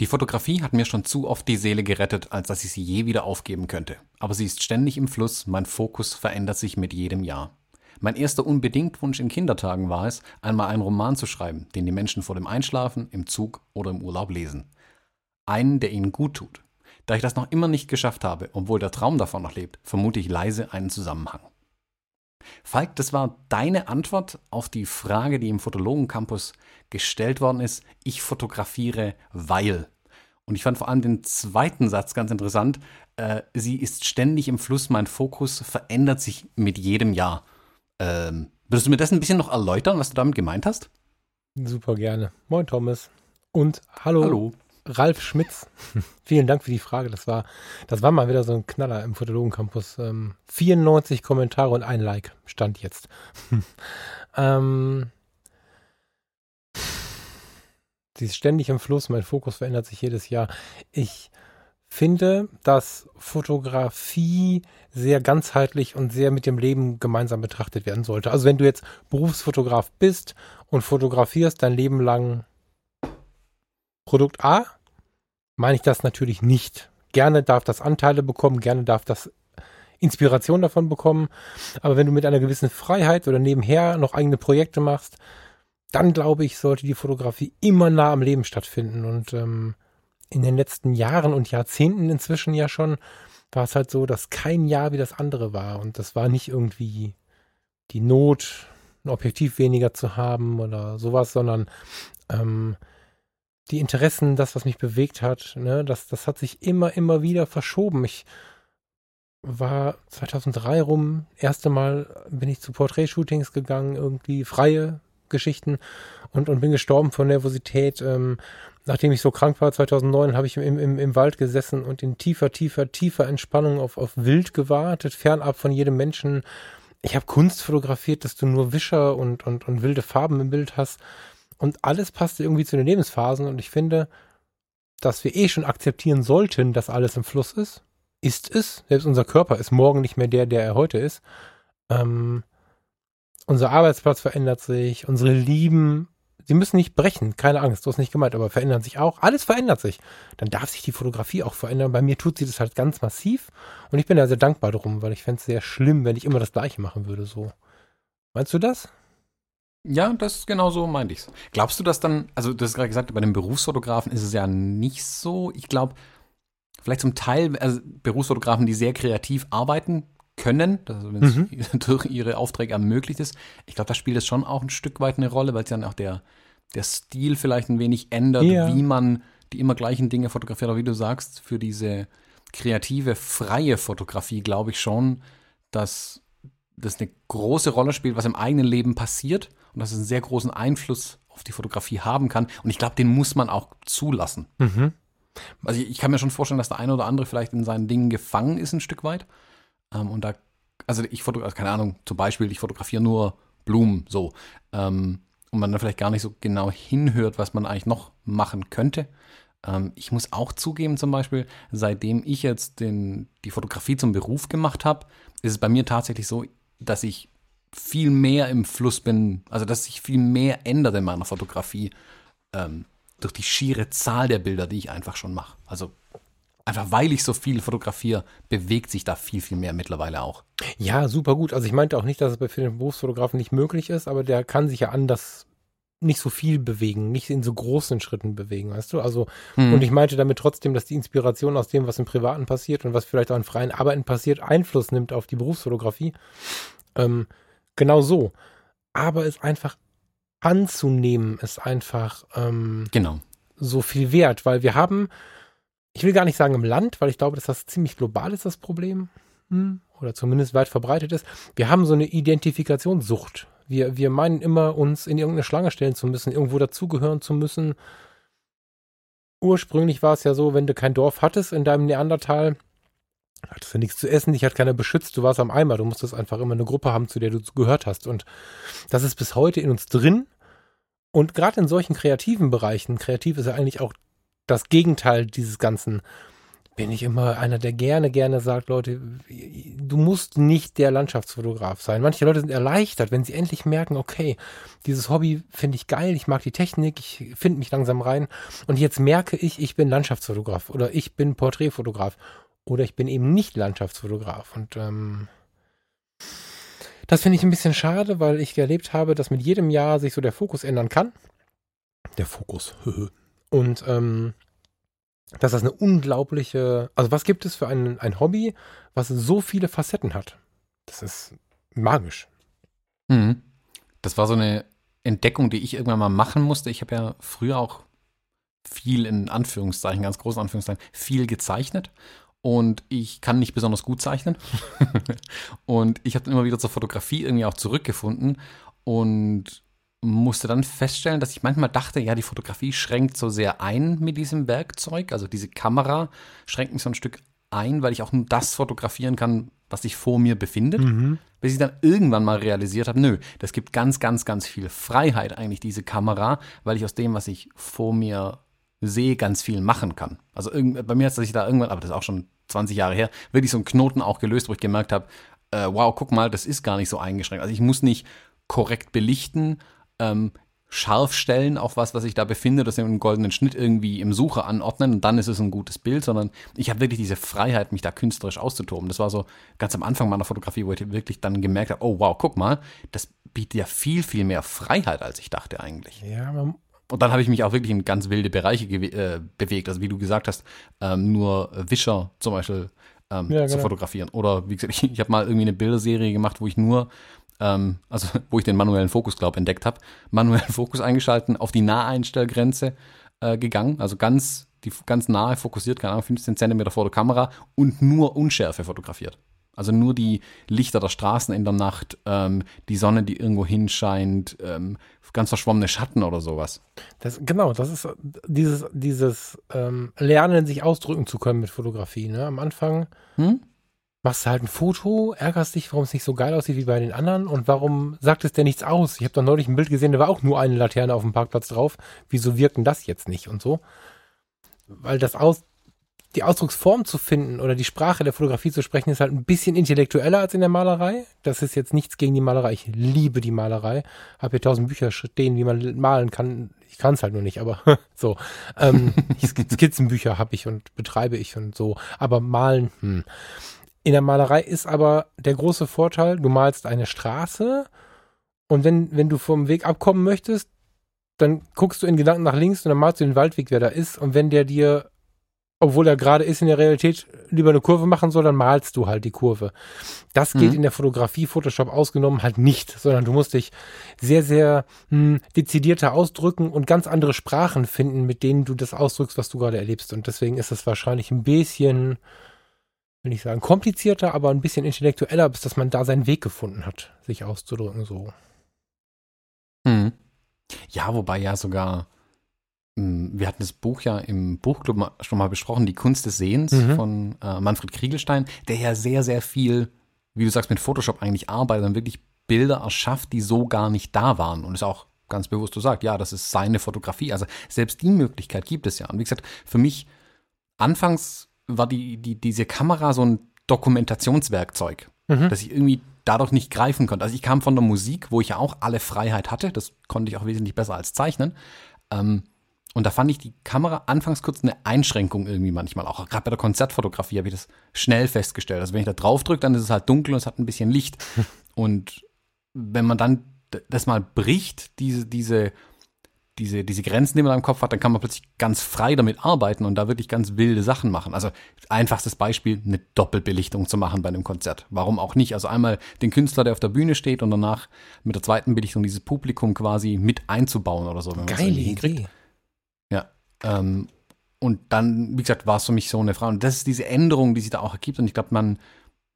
Die Fotografie hat mir schon zu oft die Seele gerettet, als dass ich sie je wieder aufgeben könnte. Aber sie ist ständig im Fluss, mein Fokus verändert sich mit jedem Jahr. Mein erster unbedingt Wunsch in Kindertagen war es, einmal einen Roman zu schreiben, den die Menschen vor dem Einschlafen, im Zug oder im Urlaub lesen. Einen, der ihnen gut tut. Da ich das noch immer nicht geschafft habe, obwohl der Traum davon noch lebt, vermute ich leise einen Zusammenhang. Falk, das war deine Antwort auf die Frage, die im Fotologen-Campus gestellt worden ist. Ich fotografiere, weil. Und ich fand vor allem den zweiten Satz ganz interessant. Äh, sie ist ständig im Fluss, mein Fokus verändert sich mit jedem Jahr. Ähm, würdest du mir das ein bisschen noch erläutern, was du damit gemeint hast? Super gerne. Moin Thomas. Und hallo. Hallo. Ralf Schmitz. Vielen Dank für die Frage. Das war, das war mal wieder so ein Knaller im Fotologen Campus. Ähm, 94 Kommentare und ein Like stand jetzt. ähm, sie ist ständig im Fluss. Mein Fokus verändert sich jedes Jahr. Ich finde, dass Fotografie sehr ganzheitlich und sehr mit dem Leben gemeinsam betrachtet werden sollte. Also wenn du jetzt Berufsfotograf bist und fotografierst dein Leben lang Produkt A, meine ich das natürlich nicht. Gerne darf das Anteile bekommen, gerne darf das Inspiration davon bekommen. Aber wenn du mit einer gewissen Freiheit oder nebenher noch eigene Projekte machst, dann glaube ich, sollte die Fotografie immer nah am Leben stattfinden. Und ähm, in den letzten Jahren und Jahrzehnten inzwischen ja schon, war es halt so, dass kein Jahr wie das andere war. Und das war nicht irgendwie die Not, ein Objektiv weniger zu haben oder sowas, sondern ähm, die Interessen, das, was mich bewegt hat, ne, das, das hat sich immer, immer wieder verschoben. Ich war 2003 rum, erste Mal bin ich zu Porträtshootings gegangen, irgendwie freie Geschichten und, und bin gestorben von Nervosität. Ähm, nachdem ich so krank war, 2009, habe ich im, im, im Wald gesessen und in tiefer, tiefer, tiefer Entspannung auf, auf Wild gewartet, fernab von jedem Menschen. Ich habe Kunst fotografiert, dass du nur Wischer und, und, und wilde Farben im Bild hast. Und alles passte irgendwie zu den Lebensphasen. Und ich finde, dass wir eh schon akzeptieren sollten, dass alles im Fluss ist. Ist es. Selbst unser Körper ist morgen nicht mehr der, der er heute ist. Ähm, unser Arbeitsplatz verändert sich, unsere Lieben, sie müssen nicht brechen, keine Angst, du hast nicht gemeint, aber verändern sich auch. Alles verändert sich. Dann darf sich die Fotografie auch verändern. Bei mir tut sie das halt ganz massiv und ich bin da sehr dankbar drum, weil ich fände es sehr schlimm, wenn ich immer das Gleiche machen würde, so. Meinst du das? Ja, das genau so meinte ich's. Glaubst du, dass dann, also du hast gerade gesagt, bei den Berufsfotografen ist es ja nicht so. Ich glaube, vielleicht zum Teil, also Berufsfotografen, die sehr kreativ arbeiten, können, also wenn es mhm. durch ihre Aufträge ermöglicht ist. Ich glaube, da spielt es schon auch ein Stück weit eine Rolle, weil es dann auch der, der Stil vielleicht ein wenig ändert, ja. wie man die immer gleichen Dinge fotografiert. Aber wie du sagst, für diese kreative, freie Fotografie glaube ich schon, dass das eine große Rolle spielt, was im eigenen Leben passiert und dass es einen sehr großen Einfluss auf die Fotografie haben kann. Und ich glaube, den muss man auch zulassen. Mhm. Also ich, ich, kann mir schon vorstellen, dass der eine oder andere vielleicht in seinen Dingen gefangen ist, ein Stück weit. Ähm, und da, also ich fotografiere, also keine Ahnung, zum Beispiel, ich fotografiere nur Blumen, so. Ähm, und man dann vielleicht gar nicht so genau hinhört, was man eigentlich noch machen könnte. Ähm, ich muss auch zugeben, zum Beispiel, seitdem ich jetzt den, die Fotografie zum Beruf gemacht habe, ist es bei mir tatsächlich so, dass ich viel mehr im Fluss bin, also dass sich viel mehr ändert in meiner Fotografie ähm, durch die schiere Zahl der Bilder, die ich einfach schon mache. Also einfach weil ich so viel fotografiere, bewegt sich da viel, viel mehr mittlerweile auch. Ja, super gut. Also ich meinte auch nicht, dass es bei vielen Berufsfotografen nicht möglich ist, aber der kann sich ja anders nicht so viel bewegen, nicht in so großen Schritten bewegen, weißt du? Also, mhm. und ich meinte damit trotzdem, dass die Inspiration aus dem, was im Privaten passiert und was vielleicht auch in freien Arbeiten passiert, Einfluss nimmt auf die Berufsfotografie. Ähm, genau so. Aber es einfach anzunehmen, ist einfach ähm, genau. so viel wert, weil wir haben ich will gar nicht sagen im Land, weil ich glaube, dass das ziemlich global ist, das Problem. Hm, oder zumindest weit verbreitet ist. Wir haben so eine Identifikationssucht. Wir, wir meinen immer, uns in irgendeine Schlange stellen zu müssen, irgendwo dazugehören zu müssen. Ursprünglich war es ja so, wenn du kein Dorf hattest in deinem Neandertal, hattest du nichts zu essen, dich hat keiner beschützt, du warst am Eimer, du musstest einfach immer eine Gruppe haben, zu der du gehört hast. Und das ist bis heute in uns drin. Und gerade in solchen kreativen Bereichen, kreativ ist ja eigentlich auch das Gegenteil dieses ganzen bin ich immer einer, der gerne, gerne sagt, Leute, du musst nicht der Landschaftsfotograf sein. Manche Leute sind erleichtert, wenn sie endlich merken, okay, dieses Hobby finde ich geil, ich mag die Technik, ich finde mich langsam rein und jetzt merke ich, ich bin Landschaftsfotograf oder ich bin Porträtfotograf oder ich bin eben nicht Landschaftsfotograf und ähm, das finde ich ein bisschen schade, weil ich erlebt habe, dass mit jedem Jahr sich so der Fokus ändern kann. Der Fokus. und ähm, dass das eine unglaubliche, also was gibt es für ein, ein Hobby, was so viele Facetten hat? Das ist magisch. Mhm. Das war so eine Entdeckung, die ich irgendwann mal machen musste. Ich habe ja früher auch viel in Anführungszeichen, ganz großen Anführungszeichen, viel gezeichnet. Und ich kann nicht besonders gut zeichnen. und ich habe dann immer wieder zur Fotografie irgendwie auch zurückgefunden. Und musste dann feststellen, dass ich manchmal dachte, ja, die Fotografie schränkt so sehr ein mit diesem Werkzeug. Also diese Kamera schränkt mich so ein Stück ein, weil ich auch nur das fotografieren kann, was sich vor mir befindet. Mhm. Bis ich dann irgendwann mal realisiert habe, nö, das gibt ganz, ganz, ganz viel Freiheit eigentlich, diese Kamera, weil ich aus dem, was ich vor mir sehe, ganz viel machen kann. Also bei mir hat sich da irgendwann, aber das ist auch schon 20 Jahre her, wirklich so ein Knoten auch gelöst, wo ich gemerkt habe, äh, wow, guck mal, das ist gar nicht so eingeschränkt. Also ich muss nicht korrekt belichten ähm, scharf stellen auf was, was ich da befinde, das in einem goldenen Schnitt irgendwie im Sucher anordnen und dann ist es ein gutes Bild, sondern ich habe wirklich diese Freiheit, mich da künstlerisch auszutoben. Das war so ganz am Anfang meiner Fotografie, wo ich wirklich dann gemerkt habe, oh wow, guck mal, das bietet ja viel, viel mehr Freiheit, als ich dachte eigentlich. Ja, man und dann habe ich mich auch wirklich in ganz wilde Bereiche äh, bewegt. Also wie du gesagt hast, ähm, nur Wischer zum Beispiel ähm, ja, genau. zu fotografieren. Oder wie gesagt, ich, ich habe mal irgendwie eine Bilderserie gemacht, wo ich nur ähm, also wo ich den manuellen Fokus, glaube entdeckt habe, manuellen Fokus eingeschalten, auf die Naheinstellgrenze äh, gegangen, also ganz, die, ganz nahe fokussiert, keine Ahnung, 15 Zentimeter vor der Kamera und nur Unschärfe fotografiert. Also nur die Lichter der Straßen in der Nacht, ähm, die Sonne, die irgendwo hinscheint, ähm, ganz verschwommene Schatten oder sowas. Das, genau, das ist dieses, dieses ähm, Lernen, sich ausdrücken zu können mit Fotografie. Ne? Am Anfang hm? machst du halt ein Foto, ärgerst dich, warum es nicht so geil aussieht wie bei den anderen und warum sagt es dir nichts aus? Ich habe doch neulich ein Bild gesehen, da war auch nur eine Laterne auf dem Parkplatz drauf. Wieso wirkt denn das jetzt nicht und so? Weil das aus, die Ausdrucksform zu finden oder die Sprache der Fotografie zu sprechen, ist halt ein bisschen intellektueller als in der Malerei. Das ist jetzt nichts gegen die Malerei. Ich liebe die Malerei. Habe hier tausend Bücher stehen, wie man malen kann. Ich kann es halt nur nicht, aber so. Ähm, Skizzenbücher habe ich und betreibe ich und so. Aber malen, hm. In der Malerei ist aber der große Vorteil, du malst eine Straße und wenn, wenn du vom Weg abkommen möchtest, dann guckst du in Gedanken nach links und dann malst du den Waldweg, wer da ist. Und wenn der dir, obwohl er gerade ist in der Realität, lieber eine Kurve machen soll, dann malst du halt die Kurve. Das geht mhm. in der Fotografie, Photoshop ausgenommen, halt nicht, sondern du musst dich sehr, sehr hm, dezidierter ausdrücken und ganz andere Sprachen finden, mit denen du das ausdrückst, was du gerade erlebst. Und deswegen ist es wahrscheinlich ein bisschen will nicht sagen komplizierter, aber ein bisschen intellektueller, bis dass man da seinen Weg gefunden hat, sich auszudrücken so. Hm. Ja, wobei ja sogar, wir hatten das Buch ja im Buchclub schon mal besprochen, Die Kunst des Sehens mhm. von äh, Manfred Kriegelstein, der ja sehr, sehr viel, wie du sagst, mit Photoshop eigentlich arbeitet und wirklich Bilder erschafft, die so gar nicht da waren und ist auch ganz bewusst du sagst, ja, das ist seine Fotografie. Also selbst die Möglichkeit gibt es ja. Und wie gesagt, für mich anfangs war die, die, diese Kamera so ein Dokumentationswerkzeug, mhm. das ich irgendwie dadurch nicht greifen konnte. Also ich kam von der Musik, wo ich ja auch alle Freiheit hatte, das konnte ich auch wesentlich besser als zeichnen. Ähm, und da fand ich die Kamera anfangs kurz eine Einschränkung irgendwie manchmal. Auch gerade bei der Konzertfotografie habe ich das schnell festgestellt. Also wenn ich da drauf drücke, dann ist es halt dunkel und es hat ein bisschen Licht. und wenn man dann das mal bricht, diese, diese diese, diese Grenzen, die man im Kopf hat, dann kann man plötzlich ganz frei damit arbeiten und da wirklich ganz wilde Sachen machen. Also einfachstes Beispiel, eine Doppelbelichtung zu machen bei einem Konzert. Warum auch nicht? Also einmal den Künstler, der auf der Bühne steht und danach mit der zweiten Belichtung dieses Publikum quasi mit einzubauen oder so. Geile Idee. Ähm, und dann, wie gesagt, war es für mich so eine Frage. Und das ist diese Änderung, die sich da auch ergibt. Und ich glaube, man,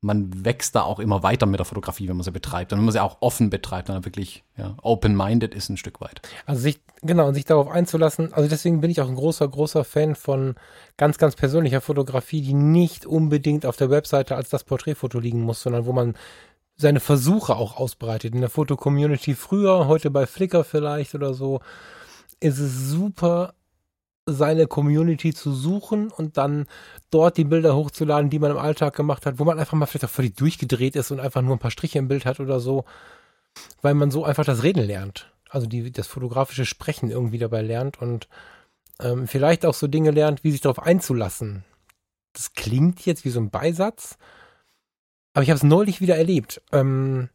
man wächst da auch immer weiter mit der Fotografie, wenn man sie betreibt. Und wenn man sie auch offen betreibt, dann wirklich ja, open-minded ist ein Stück weit. Also sich, genau, und sich darauf einzulassen. Also deswegen bin ich auch ein großer, großer Fan von ganz, ganz persönlicher Fotografie, die nicht unbedingt auf der Webseite als das Porträtfoto liegen muss, sondern wo man seine Versuche auch ausbreitet. In der Foto-Community früher, heute bei Flickr vielleicht oder so, ist es super seine Community zu suchen und dann dort die Bilder hochzuladen, die man im Alltag gemacht hat, wo man einfach mal vielleicht auch völlig durchgedreht ist und einfach nur ein paar Striche im Bild hat oder so, weil man so einfach das Reden lernt. Also die, das fotografische Sprechen irgendwie dabei lernt und ähm, vielleicht auch so Dinge lernt, wie sich darauf einzulassen. Das klingt jetzt wie so ein Beisatz, aber ich habe es neulich wieder erlebt. Ähm,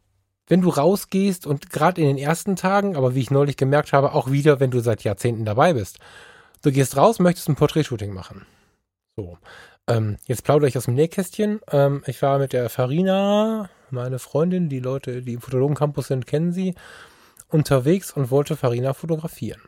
wenn du rausgehst und gerade in den ersten Tagen, aber wie ich neulich gemerkt habe, auch wieder, wenn du seit Jahrzehnten dabei bist, du gehst raus, möchtest ein Porträtshooting machen. So. Ähm, jetzt plaudere ich aus dem Nähkästchen. Ähm, ich war mit der Farina, meine Freundin, die Leute, die im Fotologen-Campus sind, kennen sie, unterwegs und wollte Farina fotografieren.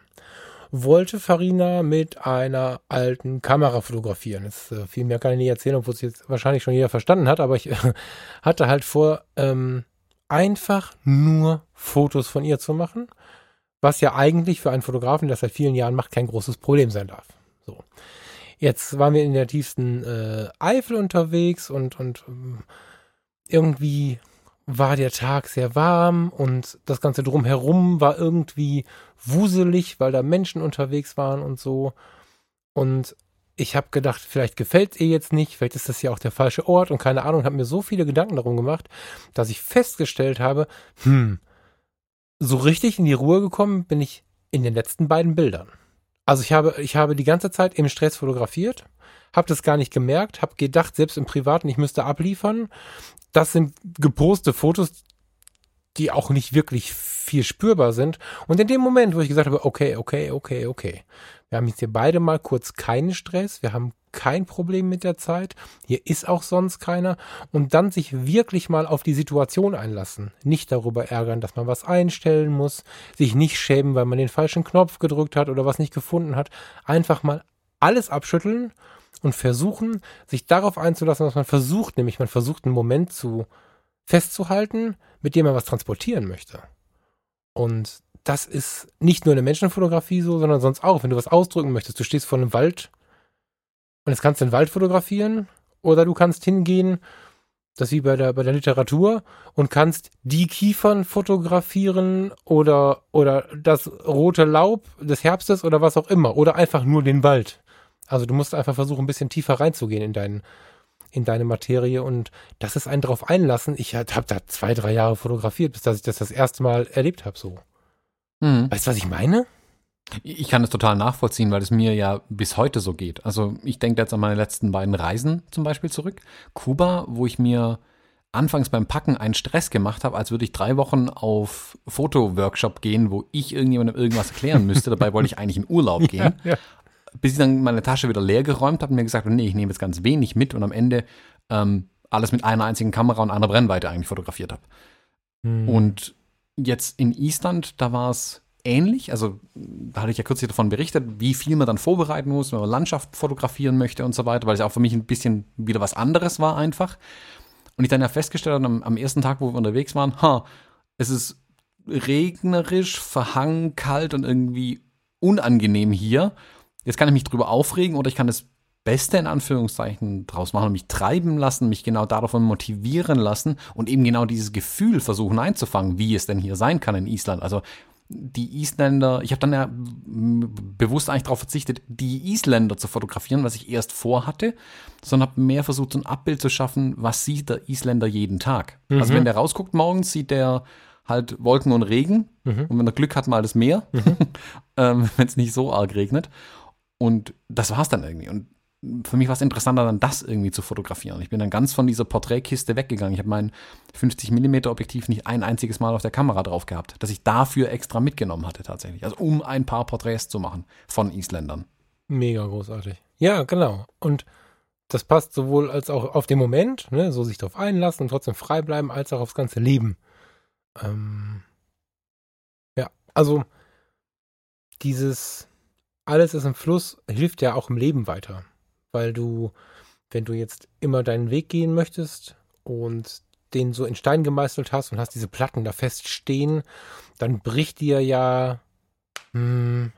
Wollte Farina mit einer alten Kamera fotografieren. Jetzt, äh, viel mehr kann ich nicht erzählen, obwohl es jetzt wahrscheinlich schon jeder verstanden hat, aber ich hatte halt vor, ähm, einfach nur Fotos von ihr zu machen, was ja eigentlich für einen Fotografen, der seit vielen Jahren macht, kein großes Problem sein darf. So. Jetzt waren wir in der tiefsten äh, Eifel unterwegs und, und ähm, irgendwie war der Tag sehr warm und das Ganze drumherum war irgendwie wuselig, weil da Menschen unterwegs waren und so. Und ich habe gedacht, vielleicht gefällt es ihr jetzt nicht, vielleicht ist das ja auch der falsche Ort und keine Ahnung, habe mir so viele Gedanken darum gemacht, dass ich festgestellt habe, hm, so richtig in die Ruhe gekommen bin ich in den letzten beiden Bildern. Also ich habe, ich habe die ganze Zeit im Stress fotografiert, habe das gar nicht gemerkt, habe gedacht, selbst im Privaten, ich müsste abliefern. Das sind gepostete Fotos, die auch nicht wirklich viel spürbar sind. Und in dem Moment, wo ich gesagt habe, okay, okay, okay, okay, wir haben jetzt hier beide mal kurz keinen Stress. Wir haben kein Problem mit der Zeit. Hier ist auch sonst keiner. Und dann sich wirklich mal auf die Situation einlassen. Nicht darüber ärgern, dass man was einstellen muss. Sich nicht schämen, weil man den falschen Knopf gedrückt hat oder was nicht gefunden hat. Einfach mal alles abschütteln und versuchen, sich darauf einzulassen, was man versucht. Nämlich man versucht einen Moment zu festzuhalten, mit dem man was transportieren möchte. Und das ist nicht nur eine Menschenfotografie so, sondern sonst auch, wenn du was ausdrücken möchtest. Du stehst vor einem Wald und jetzt kannst du den Wald fotografieren oder du kannst hingehen, das wie bei der, bei der Literatur, und kannst die Kiefern fotografieren oder, oder das rote Laub des Herbstes oder was auch immer oder einfach nur den Wald. Also du musst einfach versuchen, ein bisschen tiefer reinzugehen in deinen, in deine Materie und das ist ein drauf einlassen. Ich habe da zwei, drei Jahre fotografiert, bis dass ich das das erste Mal erlebt habe so. Mhm. Weißt du, was ich meine? Ich kann es total nachvollziehen, weil es mir ja bis heute so geht. Also ich denke jetzt an meine letzten beiden Reisen zum Beispiel zurück. Kuba, wo ich mir anfangs beim Packen einen Stress gemacht habe, als würde ich drei Wochen auf Fotoworkshop gehen, wo ich irgendjemandem irgendwas erklären müsste. Dabei wollte ich eigentlich in Urlaub gehen. Ja, ja. Bis ich dann meine Tasche wieder leer geräumt habe und mir gesagt habe, nee, ich nehme jetzt ganz wenig mit und am Ende ähm, alles mit einer einzigen Kamera und einer Brennweite eigentlich fotografiert habe. Hm. Und Jetzt in Island, da war es ähnlich. Also da hatte ich ja kürzlich davon berichtet, wie viel man dann vorbereiten muss, wenn man Landschaft fotografieren möchte und so weiter, weil es auch für mich ein bisschen wieder was anderes war einfach. Und ich dann ja festgestellt habe am, am ersten Tag, wo wir unterwegs waren, ha, es ist regnerisch, verhangen, kalt und irgendwie unangenehm hier. Jetzt kann ich mich drüber aufregen oder ich kann es Beste in Anführungszeichen draus machen und mich treiben lassen, mich genau davon motivieren lassen und eben genau dieses Gefühl versuchen einzufangen, wie es denn hier sein kann in Island. Also die Isländer, ich habe dann ja bewusst eigentlich darauf verzichtet, die Isländer zu fotografieren, was ich erst vorhatte, sondern habe mehr versucht, so ein Abbild zu schaffen, was sieht der Isländer jeden Tag. Mhm. Also wenn der rausguckt morgens, sieht der halt Wolken und Regen mhm. und wenn er Glück hat, mal das Meer, mhm. ähm, wenn es nicht so arg regnet. Und das war es dann irgendwie. Und für mich war es interessanter, dann das irgendwie zu fotografieren. Ich bin dann ganz von dieser Porträtkiste weggegangen. Ich habe mein 50 mm Objektiv nicht ein einziges Mal auf der Kamera drauf gehabt, dass ich dafür extra mitgenommen hatte tatsächlich. Also um ein paar Porträts zu machen von Isländern. Mega großartig. Ja, genau. Und das passt sowohl als auch auf den Moment, ne, so sich darauf einlassen und trotzdem frei bleiben, als auch aufs ganze Leben. Ähm, ja, also dieses alles ist im Fluss hilft ja auch im Leben weiter weil du, wenn du jetzt immer deinen Weg gehen möchtest und den so in Stein gemeißelt hast und hast diese Platten da fest stehen, dann bricht dir ja mh, hm,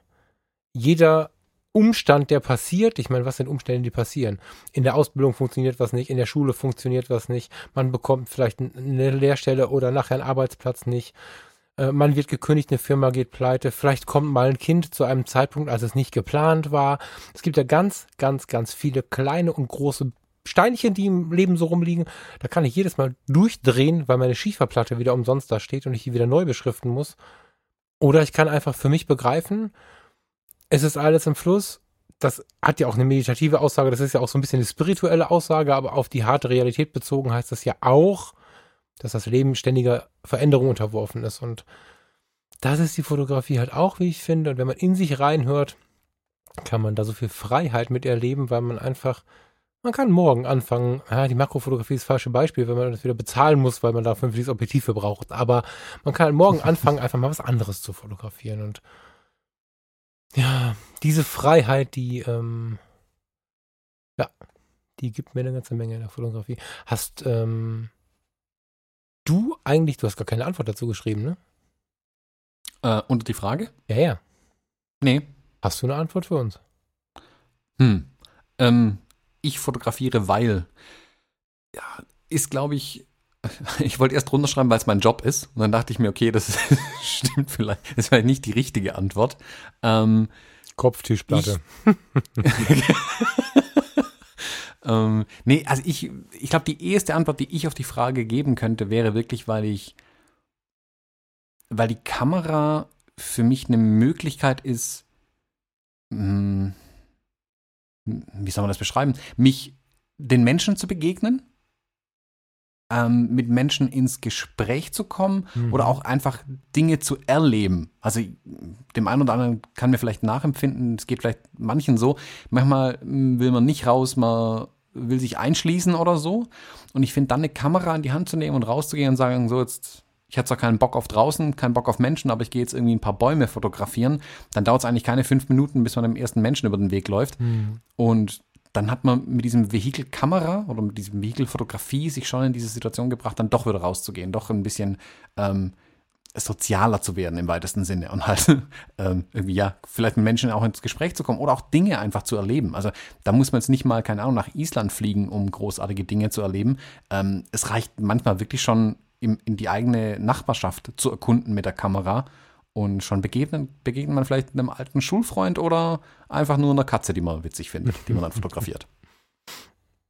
jeder Umstand, der passiert, ich meine, was sind Umstände, die passieren? In der Ausbildung funktioniert was nicht, in der Schule funktioniert was nicht, man bekommt vielleicht eine Lehrstelle oder nachher einen Arbeitsplatz nicht. Äh, man wird gekündigt, eine Firma geht pleite, vielleicht kommt mal ein Kind zu einem Zeitpunkt, als es nicht geplant war. Es gibt ja ganz, ganz, ganz viele kleine und große Steinchen, die im Leben so rumliegen. Da kann ich jedes Mal durchdrehen, weil meine Schieferplatte wieder umsonst da steht und ich die wieder neu beschriften muss. Oder ich kann einfach für mich begreifen, es ist alles im Fluss. Das hat ja auch eine meditative Aussage, das ist ja auch so ein bisschen eine spirituelle Aussage, aber auf die harte Realität bezogen heißt das ja auch, dass das Leben ständiger Veränderung unterworfen ist. Und das ist die Fotografie halt auch, wie ich finde. Und wenn man in sich reinhört, kann man da so viel Freiheit mit erleben, weil man einfach, man kann morgen anfangen, ja, die Makrofotografie ist das falsche Beispiel, wenn man das wieder bezahlen muss, weil man da fünf Objektive braucht. Aber man kann morgen anfangen, einfach mal was anderes zu fotografieren. Und ja, diese Freiheit, die, ähm, ja, die gibt mir eine ganze Menge in der Fotografie. Hast, ähm, du eigentlich, du hast gar keine Antwort dazu geschrieben, ne? Äh, unter die Frage? Ja, ja. Nee. Hast du eine Antwort für uns? Hm. Ähm, ich fotografiere, weil, ja, ist, glaube ich, ich wollte erst runterschreiben, weil es mein Job ist. Und dann dachte ich mir, okay, das stimmt vielleicht, das wäre nicht die richtige Antwort. Ähm, Kopftischplatte. Ähm, nee, also ich, ich glaube, die erste Antwort, die ich auf die Frage geben könnte, wäre wirklich, weil ich, weil die Kamera für mich eine Möglichkeit ist, mh, hm, wie soll man das beschreiben, mich den Menschen zu begegnen, ähm, mit Menschen ins Gespräch zu kommen mhm. oder auch einfach Dinge zu erleben. Also dem einen oder anderen kann mir vielleicht nachempfinden, es geht vielleicht manchen so. Manchmal hm, will man nicht raus, man will sich einschließen oder so. Und ich finde, dann eine Kamera in die Hand zu nehmen und rauszugehen und sagen, so jetzt, ich hatte zwar keinen Bock auf draußen, keinen Bock auf Menschen, aber ich gehe jetzt irgendwie ein paar Bäume fotografieren, dann dauert es eigentlich keine fünf Minuten, bis man dem ersten Menschen über den Weg läuft. Mhm. Und dann hat man mit diesem Vehikel Kamera oder mit diesem Vehikel Fotografie sich schon in diese Situation gebracht, dann doch wieder rauszugehen, doch ein bisschen ähm, sozialer zu werden im weitesten Sinne und halt ähm, irgendwie ja vielleicht mit Menschen auch ins Gespräch zu kommen oder auch Dinge einfach zu erleben. Also da muss man jetzt nicht mal keine Ahnung nach Island fliegen, um großartige Dinge zu erleben. Ähm, es reicht manchmal wirklich schon in die eigene Nachbarschaft zu erkunden mit der Kamera und schon begegnet, begegnet man vielleicht einem alten Schulfreund oder einfach nur einer Katze, die man witzig findet, die man dann fotografiert.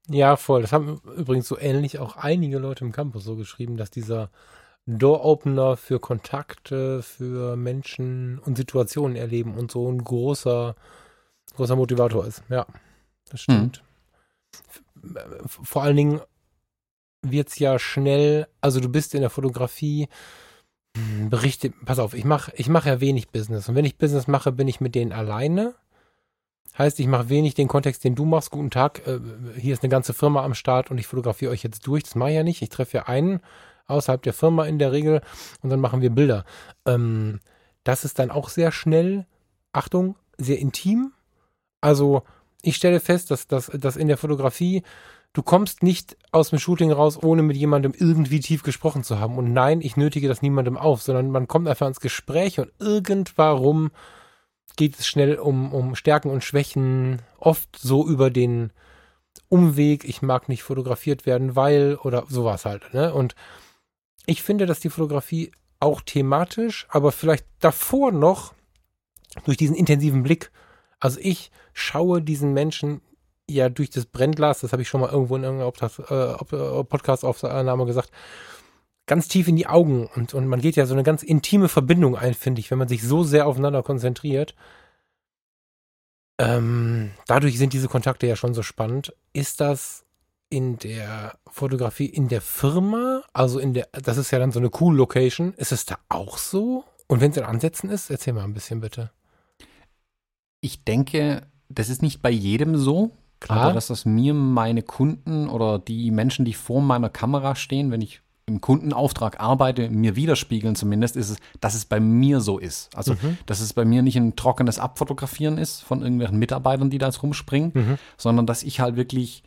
Ja, voll. Das haben übrigens so ähnlich auch einige Leute im Campus so geschrieben, dass dieser Door-Opener für Kontakte, für Menschen und Situationen erleben und so ein großer, großer Motivator ist. Ja, das stimmt. Mhm. Vor allen Dingen wird es ja schnell, also du bist in der Fotografie, berichte, pass auf, ich mache ich mach ja wenig Business. Und wenn ich Business mache, bin ich mit denen alleine. Heißt, ich mache wenig den Kontext, den du machst. Guten Tag, äh, hier ist eine ganze Firma am Start und ich fotografiere euch jetzt durch. Das mache ich ja nicht. Ich treffe ja einen außerhalb der Firma in der Regel und dann machen wir Bilder. Ähm, das ist dann auch sehr schnell, Achtung, sehr intim. Also ich stelle fest, dass, dass, dass in der Fotografie du kommst nicht aus dem Shooting raus, ohne mit jemandem irgendwie tief gesprochen zu haben. Und nein, ich nötige das niemandem auf, sondern man kommt einfach ins Gespräch und irgendwarum geht es schnell um, um Stärken und Schwächen, oft so über den Umweg, ich mag nicht fotografiert werden, weil oder sowas halt. Ne? Und ich finde, dass die Fotografie auch thematisch, aber vielleicht davor noch durch diesen intensiven Blick. Also ich schaue diesen Menschen ja durch das Brennglas, das habe ich schon mal irgendwo in irgendeiner äh, äh, Podcast-Aufnahme gesagt, ganz tief in die Augen und, und man geht ja so eine ganz intime Verbindung ein, finde ich, wenn man sich so sehr aufeinander konzentriert. Ähm, dadurch sind diese Kontakte ja schon so spannend. Ist das in der Fotografie in der Firma, also in der, das ist ja dann so eine cool Location, ist es da auch so? Und wenn es in Ansätzen ist, erzähl mal ein bisschen bitte. Ich denke, das ist nicht bei jedem so. Klar. Aber dass das mir meine Kunden oder die Menschen, die vor meiner Kamera stehen, wenn ich im Kundenauftrag arbeite, mir widerspiegeln zumindest, ist es, dass es bei mir so ist. Also, mhm. dass es bei mir nicht ein trockenes Abfotografieren ist von irgendwelchen Mitarbeitern, die da jetzt rumspringen, mhm. sondern dass ich halt wirklich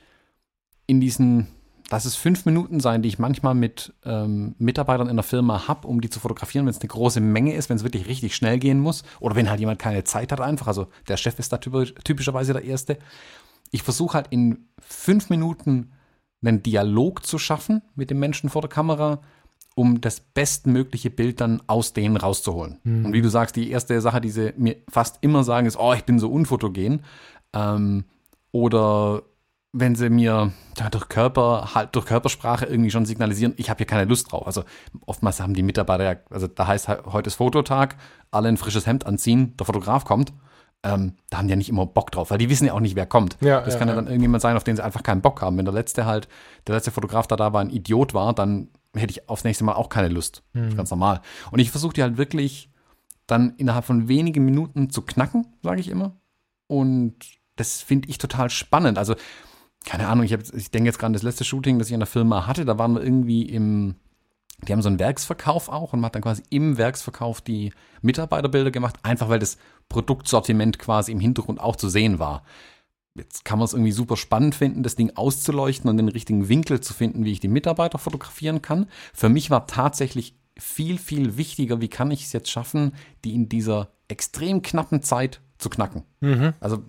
in diesen, dass es fünf Minuten sein, die ich manchmal mit ähm, Mitarbeitern in der Firma habe, um die zu fotografieren, wenn es eine große Menge ist, wenn es wirklich richtig schnell gehen muss oder wenn halt jemand keine Zeit hat einfach. Also der Chef ist da typischerweise der Erste. Ich versuche halt in fünf Minuten einen Dialog zu schaffen mit dem Menschen vor der Kamera um das bestmögliche Bild dann aus denen rauszuholen. Und wie du sagst, die erste Sache, die sie mir fast immer sagen, ist, oh, ich bin so unfotogen. Ähm, oder wenn sie mir ja, durch Körper, halt durch Körpersprache irgendwie schon signalisieren, ich habe hier keine Lust drauf. Also oftmals haben die Mitarbeiter ja, also da heißt heute ist Fototag, alle ein frisches Hemd anziehen, der Fotograf kommt. Ähm, da haben die ja nicht immer Bock drauf, weil die wissen ja auch nicht, wer kommt. Ja, das ja, kann ja, ja. dann irgendjemand sein, auf den sie einfach keinen Bock haben. Wenn der letzte halt, der letzte Fotograf da da war, ein Idiot war, dann hätte ich aufs nächste Mal auch keine Lust. Das ist ganz normal. Und ich versuche die halt wirklich dann innerhalb von wenigen Minuten zu knacken, sage ich immer. Und das finde ich total spannend. Also, keine Ahnung, ich, hab, ich denke jetzt gerade an das letzte Shooting, das ich an der Firma hatte, da waren wir irgendwie im, die haben so einen Werksverkauf auch und man hat dann quasi im Werksverkauf die Mitarbeiterbilder gemacht, einfach weil das Produktsortiment quasi im Hintergrund auch zu sehen war. Jetzt kann man es irgendwie super spannend finden, das Ding auszuleuchten und den richtigen Winkel zu finden, wie ich die Mitarbeiter fotografieren kann. Für mich war tatsächlich viel, viel wichtiger, wie kann ich es jetzt schaffen, die in dieser extrem knappen Zeit zu knacken. Also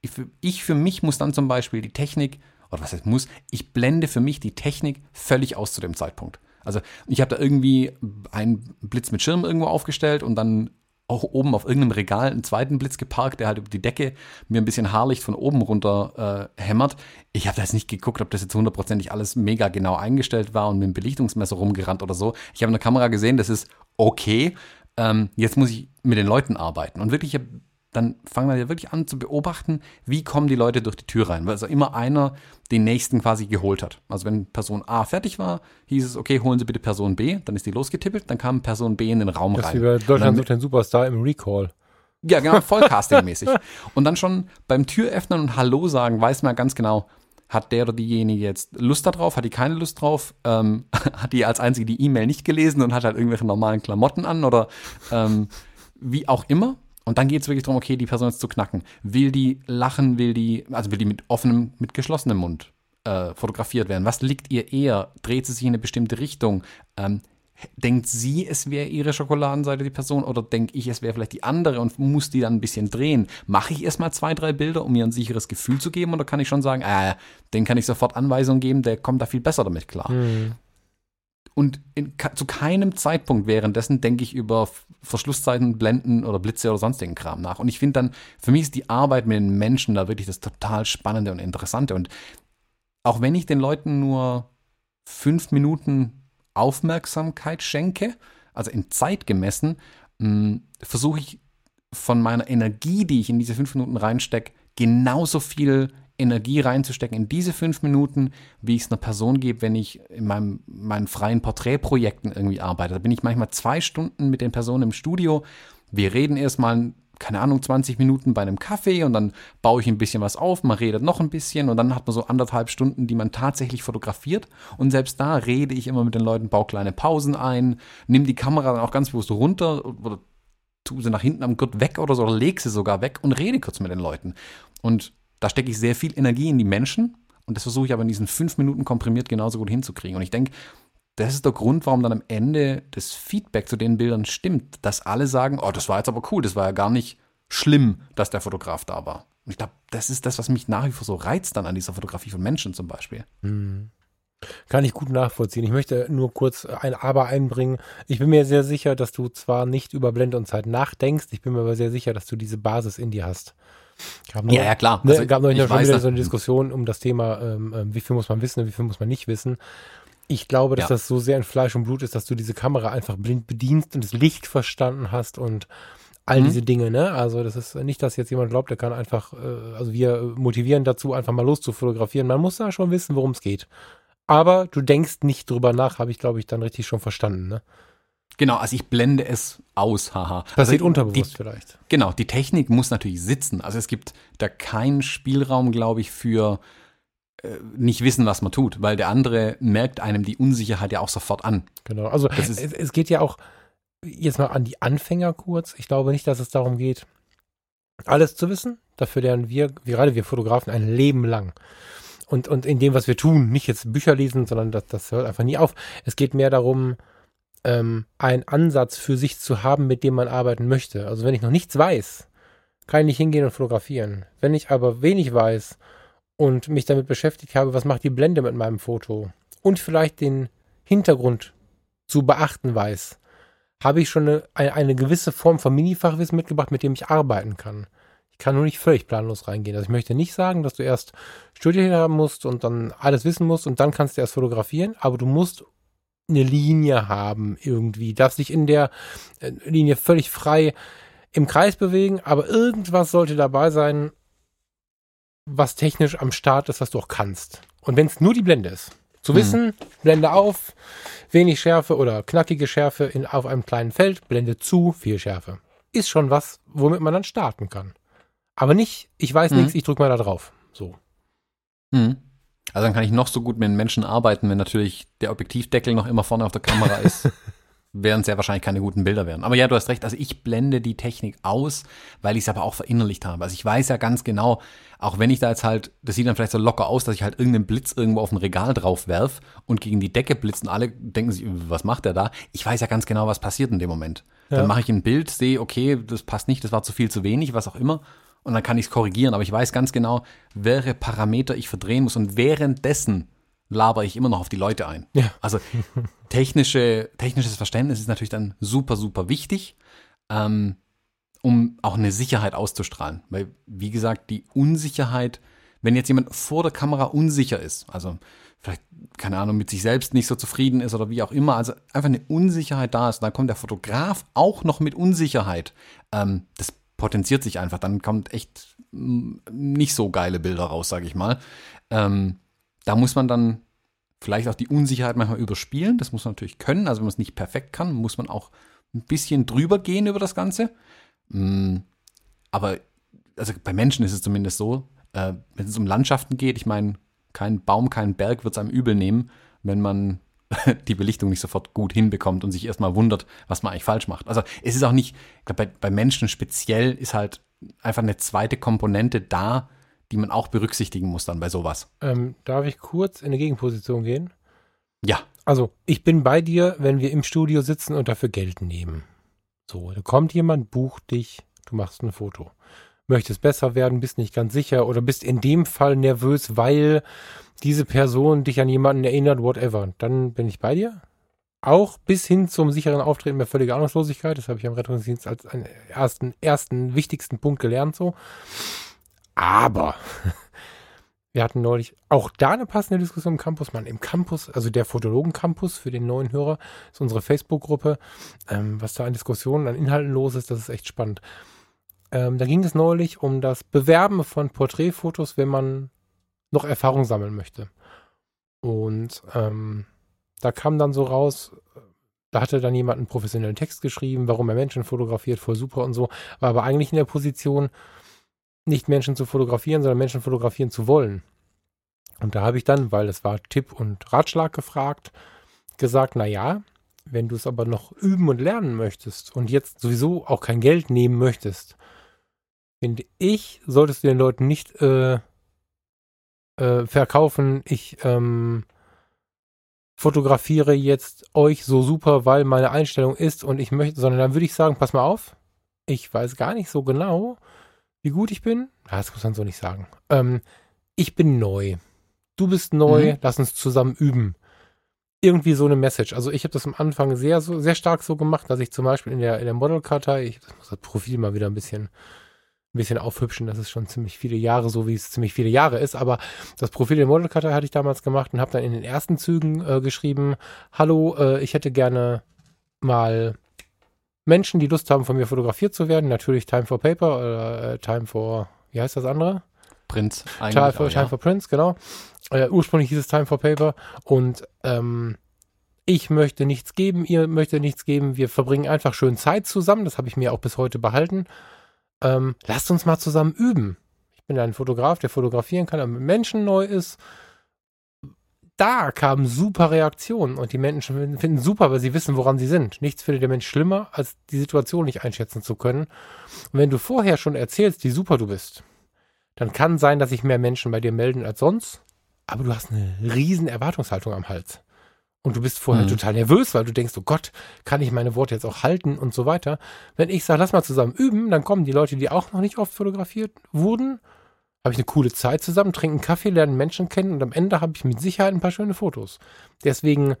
ich für, ich für mich muss dann zum Beispiel die Technik, oder was heißt muss, ich blende für mich die Technik völlig aus zu dem Zeitpunkt. Also ich habe da irgendwie einen Blitz mit Schirm irgendwo aufgestellt und dann auch oben auf irgendeinem Regal einen zweiten Blitz geparkt, der halt über die Decke mir ein bisschen Haarlicht von oben runter äh, hämmert. Ich habe da jetzt nicht geguckt, ob das jetzt hundertprozentig alles mega genau eingestellt war und mit dem Belichtungsmesser rumgerannt oder so. Ich habe in der Kamera gesehen, das ist okay. Ähm, jetzt muss ich mit den Leuten arbeiten. Und wirklich, ich hab dann fangen wir ja wirklich an zu beobachten, wie kommen die Leute durch die Tür rein. Weil also immer einer den nächsten quasi geholt hat. Also wenn Person A fertig war, hieß es, okay, holen Sie bitte Person B, dann ist die losgetippelt, dann kam Person B in den Raum Das ist rein. wie bei Deutschland sucht den Superstar im Recall. ja, genau, voll castingmäßig. Und dann schon beim Türöffnen und Hallo sagen, weiß man ganz genau, hat der oder diejenige jetzt Lust darauf, hat die keine Lust drauf, ähm, hat die als einzige die E-Mail nicht gelesen und hat halt irgendwelche normalen Klamotten an oder ähm, wie auch immer. Und dann geht es wirklich darum, okay, die Person jetzt zu knacken. Will die lachen, will die, also will die mit offenem, mit geschlossenem Mund äh, fotografiert werden? Was liegt ihr eher? Dreht sie sich in eine bestimmte Richtung? Ähm, denkt sie, es wäre ihre Schokoladenseite, die Person, oder denke ich, es wäre vielleicht die andere und muss die dann ein bisschen drehen? Mache ich erstmal zwei, drei Bilder, um mir ein sicheres Gefühl zu geben, oder kann ich schon sagen, äh, den kann ich sofort Anweisungen geben, der kommt da viel besser damit klar? Und in, zu keinem Zeitpunkt währenddessen denke ich über Verschlusszeiten, Blenden oder Blitze oder sonstigen Kram nach. Und ich finde dann, für mich ist die Arbeit mit den Menschen da wirklich das total Spannende und Interessante. Und auch wenn ich den Leuten nur fünf Minuten Aufmerksamkeit schenke, also in Zeit gemessen, mh, versuche ich von meiner Energie, die ich in diese fünf Minuten reinstecke, genauso viel Energie reinzustecken in diese fünf Minuten, wie ich es einer Person gebe, wenn ich in meinem, meinen freien Porträtprojekten irgendwie arbeite. Da bin ich manchmal zwei Stunden mit den Personen im Studio. Wir reden erstmal, keine Ahnung, 20 Minuten bei einem Kaffee und dann baue ich ein bisschen was auf, man redet noch ein bisschen und dann hat man so anderthalb Stunden, die man tatsächlich fotografiert. Und selbst da rede ich immer mit den Leuten, baue kleine Pausen ein, nimm die Kamera dann auch ganz bewusst runter oder tu sie nach hinten am Gurt weg oder so, oder leg sie sogar weg und rede kurz mit den Leuten. Und da stecke ich sehr viel Energie in die Menschen und das versuche ich aber in diesen fünf Minuten komprimiert genauso gut hinzukriegen. Und ich denke, das ist der Grund, warum dann am Ende das Feedback zu den Bildern stimmt, dass alle sagen, oh, das war jetzt aber cool, das war ja gar nicht schlimm, dass der Fotograf da war. Und ich glaube, das ist das, was mich nach wie vor so reizt dann an dieser Fotografie von Menschen zum Beispiel. Kann ich gut nachvollziehen. Ich möchte nur kurz ein Aber einbringen. Ich bin mir sehr sicher, dass du zwar nicht über Blende und Zeit nachdenkst, ich bin mir aber sehr sicher, dass du diese Basis in dir hast. Noch, Ja, ja, klar. Ne, Also, gab noch ich schon wieder so eine Diskussion um das Thema, ähm, ähm, wie viel muss man wissen und wie viel muss man nicht wissen. Ich glaube, dass Ja. das so sehr in Fleisch und Blut ist, dass du diese Kamera einfach blind bedienst und das Licht verstanden hast und all Mhm. diese Dinge, ne? Also das ist nicht, dass jetzt jemand glaubt, der kann einfach, äh, also wir motivieren dazu, einfach mal loszufotografieren. Man muss da schon wissen, worum es geht. Aber du denkst nicht drüber nach, habe ich, glaube ich, dann richtig schon verstanden, ne? Genau, also ich blende es aus, haha. Passiert also unterbewusst Die, vielleicht. genau, die Technik muss natürlich sitzen. Also es gibt da keinen Spielraum, glaube ich, für äh, nicht wissen, was man tut, weil der andere merkt einem die Unsicherheit ja auch sofort an. Genau. Also ist- es, es geht ja auch jetzt mal an die Anfänger kurz. Ich glaube nicht, dass es darum geht, alles zu wissen. Dafür lernen wir, gerade wir Fotografen, ein Leben lang. Und, und in dem, was wir tun, nicht jetzt Bücher lesen, sondern das, das hört einfach nie auf. Es geht mehr darum, ähm, einen Ansatz für sich zu haben, mit dem man arbeiten möchte. Also wenn ich noch nichts weiß, kann ich nicht hingehen und fotografieren. Wenn ich aber wenig weiß und mich damit beschäftigt habe, was macht die Blende mit meinem Foto und vielleicht den Hintergrund zu beachten weiß, habe ich schon eine, eine gewisse Form von Mini-Fachwissen mitgebracht, mit dem ich arbeiten kann. Ich kann nur nicht völlig planlos reingehen. Also ich möchte nicht sagen, dass du erst Studien haben musst und dann alles wissen musst und dann kannst du erst fotografieren, aber du musst eine Linie haben irgendwie, darfst dich in der äh, Linie völlig frei im Kreis bewegen, aber irgendwas sollte dabei sein, was technisch am Start ist, was du auch kannst. Und wenn es nur die Blende ist, zu mhm. wissen, Blende auf, wenig Schärfe oder knackige Schärfe in, auf einem kleinen Feld, Blende zu, viel Schärfe. Ist schon was, womit man dann starten kann. Aber nicht, ich weiß mhm. nichts, ich drücke mal da drauf. So. Mhm. Also dann kann ich noch so gut mit den Menschen arbeiten, wenn natürlich der Objektivdeckel noch immer vorne auf der Kamera ist. werden es ja wahrscheinlich keine guten Bilder werden. Aber ja, du hast recht, also ich blende die Technik aus, weil ich es aber auch verinnerlicht habe. Also ich weiß ja ganz genau, auch wenn ich da jetzt halt, das sieht dann vielleicht so locker aus, dass ich halt irgendeinen Blitz irgendwo auf ein Regal drauf werf und gegen die Decke blitzen alle denken sich, was macht der da? Ich weiß ja ganz genau, was passiert in dem Moment. Ja. Dann mache ich ein Bild, sehe, okay, das passt nicht, das war zu viel, zu wenig, was auch immer. Und dann kann ich es korrigieren. Aber ich weiß ganz genau, welche Parameter ich verdrehen muss. Und währenddessen laber ich immer noch auf die Leute ein. Ja. Also technische, technisches Verständnis ist natürlich dann super, super wichtig, ähm, um auch eine Sicherheit auszustrahlen. Weil, wie gesagt, die Unsicherheit, wenn jetzt jemand vor der Kamera unsicher ist, also vielleicht, keine Ahnung, mit sich selbst nicht so zufrieden ist oder wie auch immer, also einfach eine Unsicherheit da ist, und dann kommt der Fotograf auch noch mit Unsicherheit. Ähm, das potenziert sich einfach, dann kommt echt nicht so geile Bilder raus, sage ich mal. Ähm, da muss man dann vielleicht auch die Unsicherheit manchmal überspielen. Das muss man natürlich können. Also wenn man es nicht perfekt kann, muss man auch ein bisschen drüber gehen über das Ganze. Mm, aber also bei Menschen ist es zumindest so, äh, wenn es um Landschaften geht, ich meine, kein Baum, kein Berg wird es einem übel nehmen, wenn man die Belichtung nicht sofort gut hinbekommt und sich erstmal wundert, was man eigentlich falsch macht. Also es ist auch nicht, ich glaube, bei, bei Menschen speziell ist halt einfach eine zweite Komponente da, die man auch berücksichtigen muss dann bei sowas. Ähm, darf ich kurz in eine Gegenposition gehen? Ja. Also, ich bin bei dir, wenn wir im Studio sitzen und dafür Geld nehmen. So, da kommt jemand, bucht dich, du machst ein Foto. Möchtest besser werden, bist nicht ganz sicher oder bist in dem Fall nervös, weil diese Person dich an jemanden erinnert, whatever. Dann bin ich bei dir. Auch bis hin zum sicheren Auftreten bei völliger Ahnungslosigkeit. Das habe ich am Rettungsdienst als einen ersten, ersten wichtigsten Punkt gelernt so. Aber wir hatten neulich auch da eine passende Diskussion im Campus. Man, im Campus, also der Fotologen-Campus für den neuen Hörer, ist unsere Facebook-Gruppe. Ähm, was da an Diskussionen, an Inhalten los ist, das ist echt spannend. Ähm, da ging es neulich um das Bewerben von Porträtfotos, wenn man noch Erfahrung sammeln möchte. Und ähm, da kam dann so raus, da hatte dann jemand einen professionellen Text geschrieben, warum er Menschen fotografiert, voll super und so, war aber eigentlich in der Position, nicht Menschen zu fotografieren, sondern Menschen fotografieren zu wollen. Und da habe ich dann, weil es war Tipp und Ratschlag gefragt, gesagt, na ja, wenn du es aber noch üben und lernen möchtest und jetzt sowieso auch kein Geld nehmen möchtest, finde ich, solltest du den Leuten nicht äh, äh, verkaufen, ich ähm, fotografiere jetzt euch so super, weil meine Einstellung ist und ich möchte, sondern dann würde ich sagen, pass mal auf, ich weiß gar nicht so genau, wie gut ich bin? das muss man so nicht sagen. Ähm, ich bin neu. Du bist neu, mhm. lass uns zusammen üben. Irgendwie so eine Message. Also ich habe das am Anfang sehr, so, sehr stark so gemacht, dass ich zum Beispiel in der, in der Model-Kartei, ich muss das Profil mal wieder ein bisschen, ein bisschen aufhübschen, das ist schon ziemlich viele Jahre, so wie es ziemlich viele Jahre ist, aber das Profil der Model-Kartei hatte ich damals gemacht und habe dann in den ersten Zügen äh, geschrieben, hallo, äh, ich hätte gerne mal Menschen, die Lust haben, von mir fotografiert zu werden. Natürlich Time for Paper oder äh, Time for, wie heißt das andere? Prince. Time for, Time for Prince, genau. Äh, ursprünglich hieß es Time for Paper und ähm, ich möchte nichts geben, ihr möchtet nichts geben. Wir verbringen einfach schön Zeit zusammen. Das habe ich mir auch bis heute behalten. Ähm, lasst uns mal zusammen üben. Ich bin ein Fotograf, der fotografieren kann, aber mit Menschen neu ist da kamen super Reaktionen und die Menschen finden super, weil sie wissen, woran sie sind. Nichts findet der Mensch schlimmer, als die Situation nicht einschätzen zu können. Und wenn du vorher schon erzählst, wie super du bist, dann kann sein, dass sich mehr Menschen bei dir melden als sonst, aber du hast eine riesen Erwartungshaltung am Hals. Und du bist vorher mhm. total nervös, weil du denkst, oh Gott, kann ich meine Worte jetzt auch halten und so weiter. Wenn ich sage, lass mal zusammen üben, dann kommen die Leute, die auch noch nicht oft fotografiert wurden habe ich eine coole Zeit zusammen, trinken Kaffee, lernen Menschen kennen und am Ende habe ich mit Sicherheit ein paar schöne Fotos. Deswegen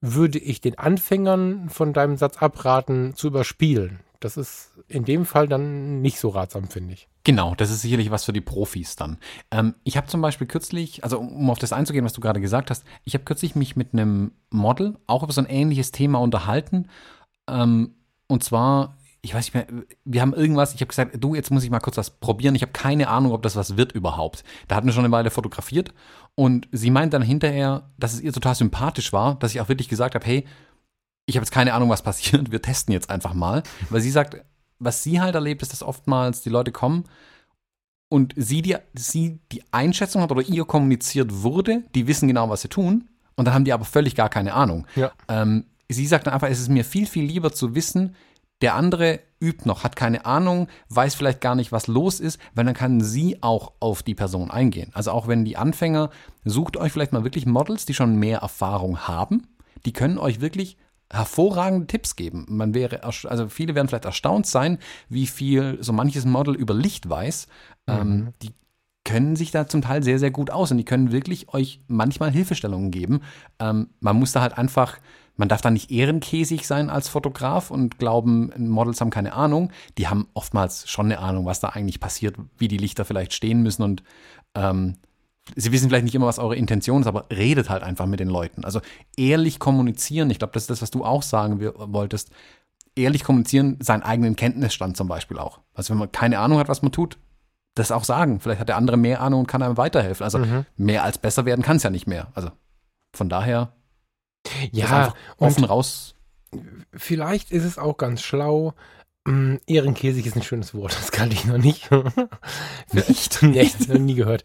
würde ich den Anfängern von deinem Satz abraten, zu überspielen. Das ist in dem Fall dann nicht so ratsam, finde ich. Genau, das ist sicherlich was für die Profis dann. Ähm, ich habe zum Beispiel kürzlich, also um auf das einzugehen, was du gerade gesagt hast, ich habe kürzlich mich mit einem Model auch über so ein ähnliches Thema unterhalten. Ähm, und zwar, ich weiß nicht mehr, wir haben irgendwas, ich habe gesagt, du, jetzt muss ich mal kurz was probieren. Ich habe keine Ahnung, ob das was wird überhaupt. Da hatten wir schon eine Weile fotografiert und sie meint dann hinterher, dass es ihr total sympathisch war, dass ich auch wirklich gesagt habe, hey, ich habe jetzt keine Ahnung, was passiert, wir testen jetzt einfach mal. Weil sie sagt, was sie halt erlebt, ist, dass oftmals die Leute kommen und sie die, sie die Einschätzung hat oder ihr kommuniziert wurde, die wissen genau, was sie tun, und dann haben die aber völlig gar keine Ahnung. Ja. Ähm, sie sagt dann einfach, es ist mir viel, viel lieber zu wissen, der andere übt noch, hat keine Ahnung, weiß vielleicht gar nicht, was los ist, weil dann kann sie auch auf die Person eingehen. Also auch wenn die Anfänger, sucht euch vielleicht mal wirklich Models, die schon mehr Erfahrung haben. Die können euch wirklich hervorragende Tipps geben. Man wäre, also viele werden vielleicht erstaunt sein, wie viel so manches Model über Licht weiß. Ähm, mhm. Ähm, die können sich da zum Teil sehr, sehr gut aus und die können wirklich euch manchmal Hilfestellungen geben. Ähm, man muss da halt einfach, man darf da nicht ehrenkäsig sein als Fotograf und glauben, Models haben keine Ahnung. Die haben oftmals schon eine Ahnung, was da eigentlich passiert, wie die Lichter vielleicht stehen müssen und ähm, Sie wissen vielleicht nicht immer, was eure Intention ist, aber redet halt einfach mit den Leuten. Also ehrlich kommunizieren, ich glaube, das ist das, was du auch sagen wolltest. Ehrlich kommunizieren, seinen eigenen Kenntnisstand zum Beispiel auch. Also wenn man keine Ahnung hat, was man tut, das auch sagen. Vielleicht hat der andere mehr Ahnung und kann einem weiterhelfen. Also mhm. mehr als besser werden kann es ja nicht mehr. Also von daher ja offen raus. Vielleicht ist es auch ganz schlau, Mm, Ehrenkäsig ist ein schönes Wort, das kannte ich noch nicht. nicht? nee, noch nie gehört.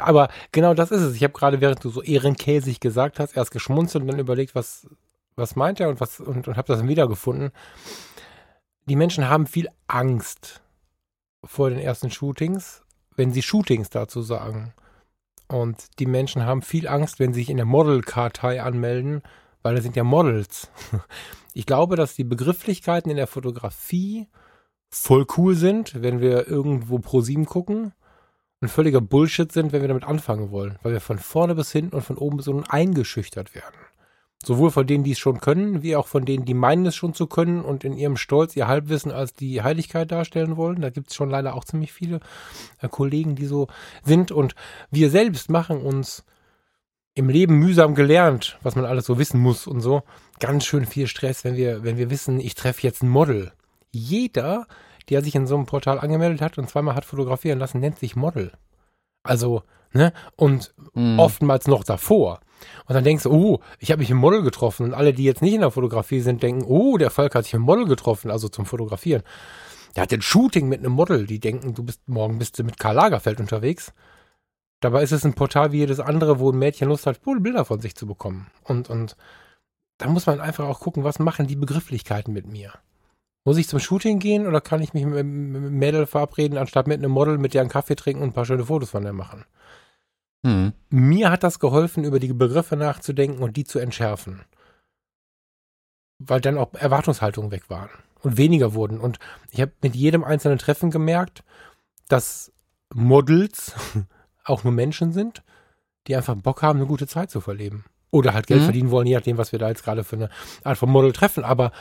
Aber genau das ist es. Ich habe gerade, während du so ehrenkäsig gesagt hast, erst geschmunzelt und dann überlegt, was, was meint er und, was, und, und habe das dann wiedergefunden. Die Menschen haben viel Angst vor den ersten Shootings, wenn sie Shootings dazu sagen. Und die Menschen haben viel Angst, wenn sie sich in der Modelkartei anmelden, weil das sind ja Models. Ich glaube, dass die Begrifflichkeiten in der Fotografie voll cool sind, wenn wir irgendwo pro sieben gucken und völliger Bullshit sind, wenn wir damit anfangen wollen, weil wir von vorne bis hinten und von oben bis unten eingeschüchtert werden. Sowohl von denen, die es schon können, wie auch von denen, die meinen es schon zu können und in ihrem Stolz ihr Halbwissen als die Heiligkeit darstellen wollen. Da gibt es schon leider auch ziemlich viele äh, Kollegen, die so sind. Und wir selbst machen uns im Leben mühsam gelernt, was man alles so wissen muss und so. Ganz schön viel Stress, wenn wir, wenn wir wissen, ich treffe jetzt ein Model. Jeder, der sich in so einem Portal angemeldet hat und zweimal hat fotografieren lassen, nennt sich Model. Also, ne? Und mhm. oftmals noch davor. Und dann denkst du, oh, ich habe mich im Model getroffen. Und alle, die jetzt nicht in der Fotografie sind, denken, oh, der Falk hat sich im Model getroffen, also zum Fotografieren. Der hat ein Shooting mit einem Model. Die denken, du bist morgen bist du mit Karl Lagerfeld unterwegs. Dabei ist es ein Portal wie jedes andere, wo ein Mädchen Lust hat, Bilder von sich zu bekommen. Und, und da muss man einfach auch gucken, was machen die Begrifflichkeiten mit mir. Muss ich zum Shooting gehen oder kann ich mich mit einem Mädel verabreden, anstatt mit einem Model, mit der einen Kaffee trinken und ein paar schöne Fotos von der machen? Hm. Mir hat das geholfen, über die Begriffe nachzudenken und die zu entschärfen. Weil dann auch Erwartungshaltungen weg waren und weniger wurden. Und ich habe mit jedem einzelnen Treffen gemerkt, dass Models auch nur Menschen sind, die einfach Bock haben, eine gute Zeit zu verleben. Oder halt Geld mhm. verdienen wollen, je nachdem, was wir da jetzt gerade für eine Art von Model treffen. Aber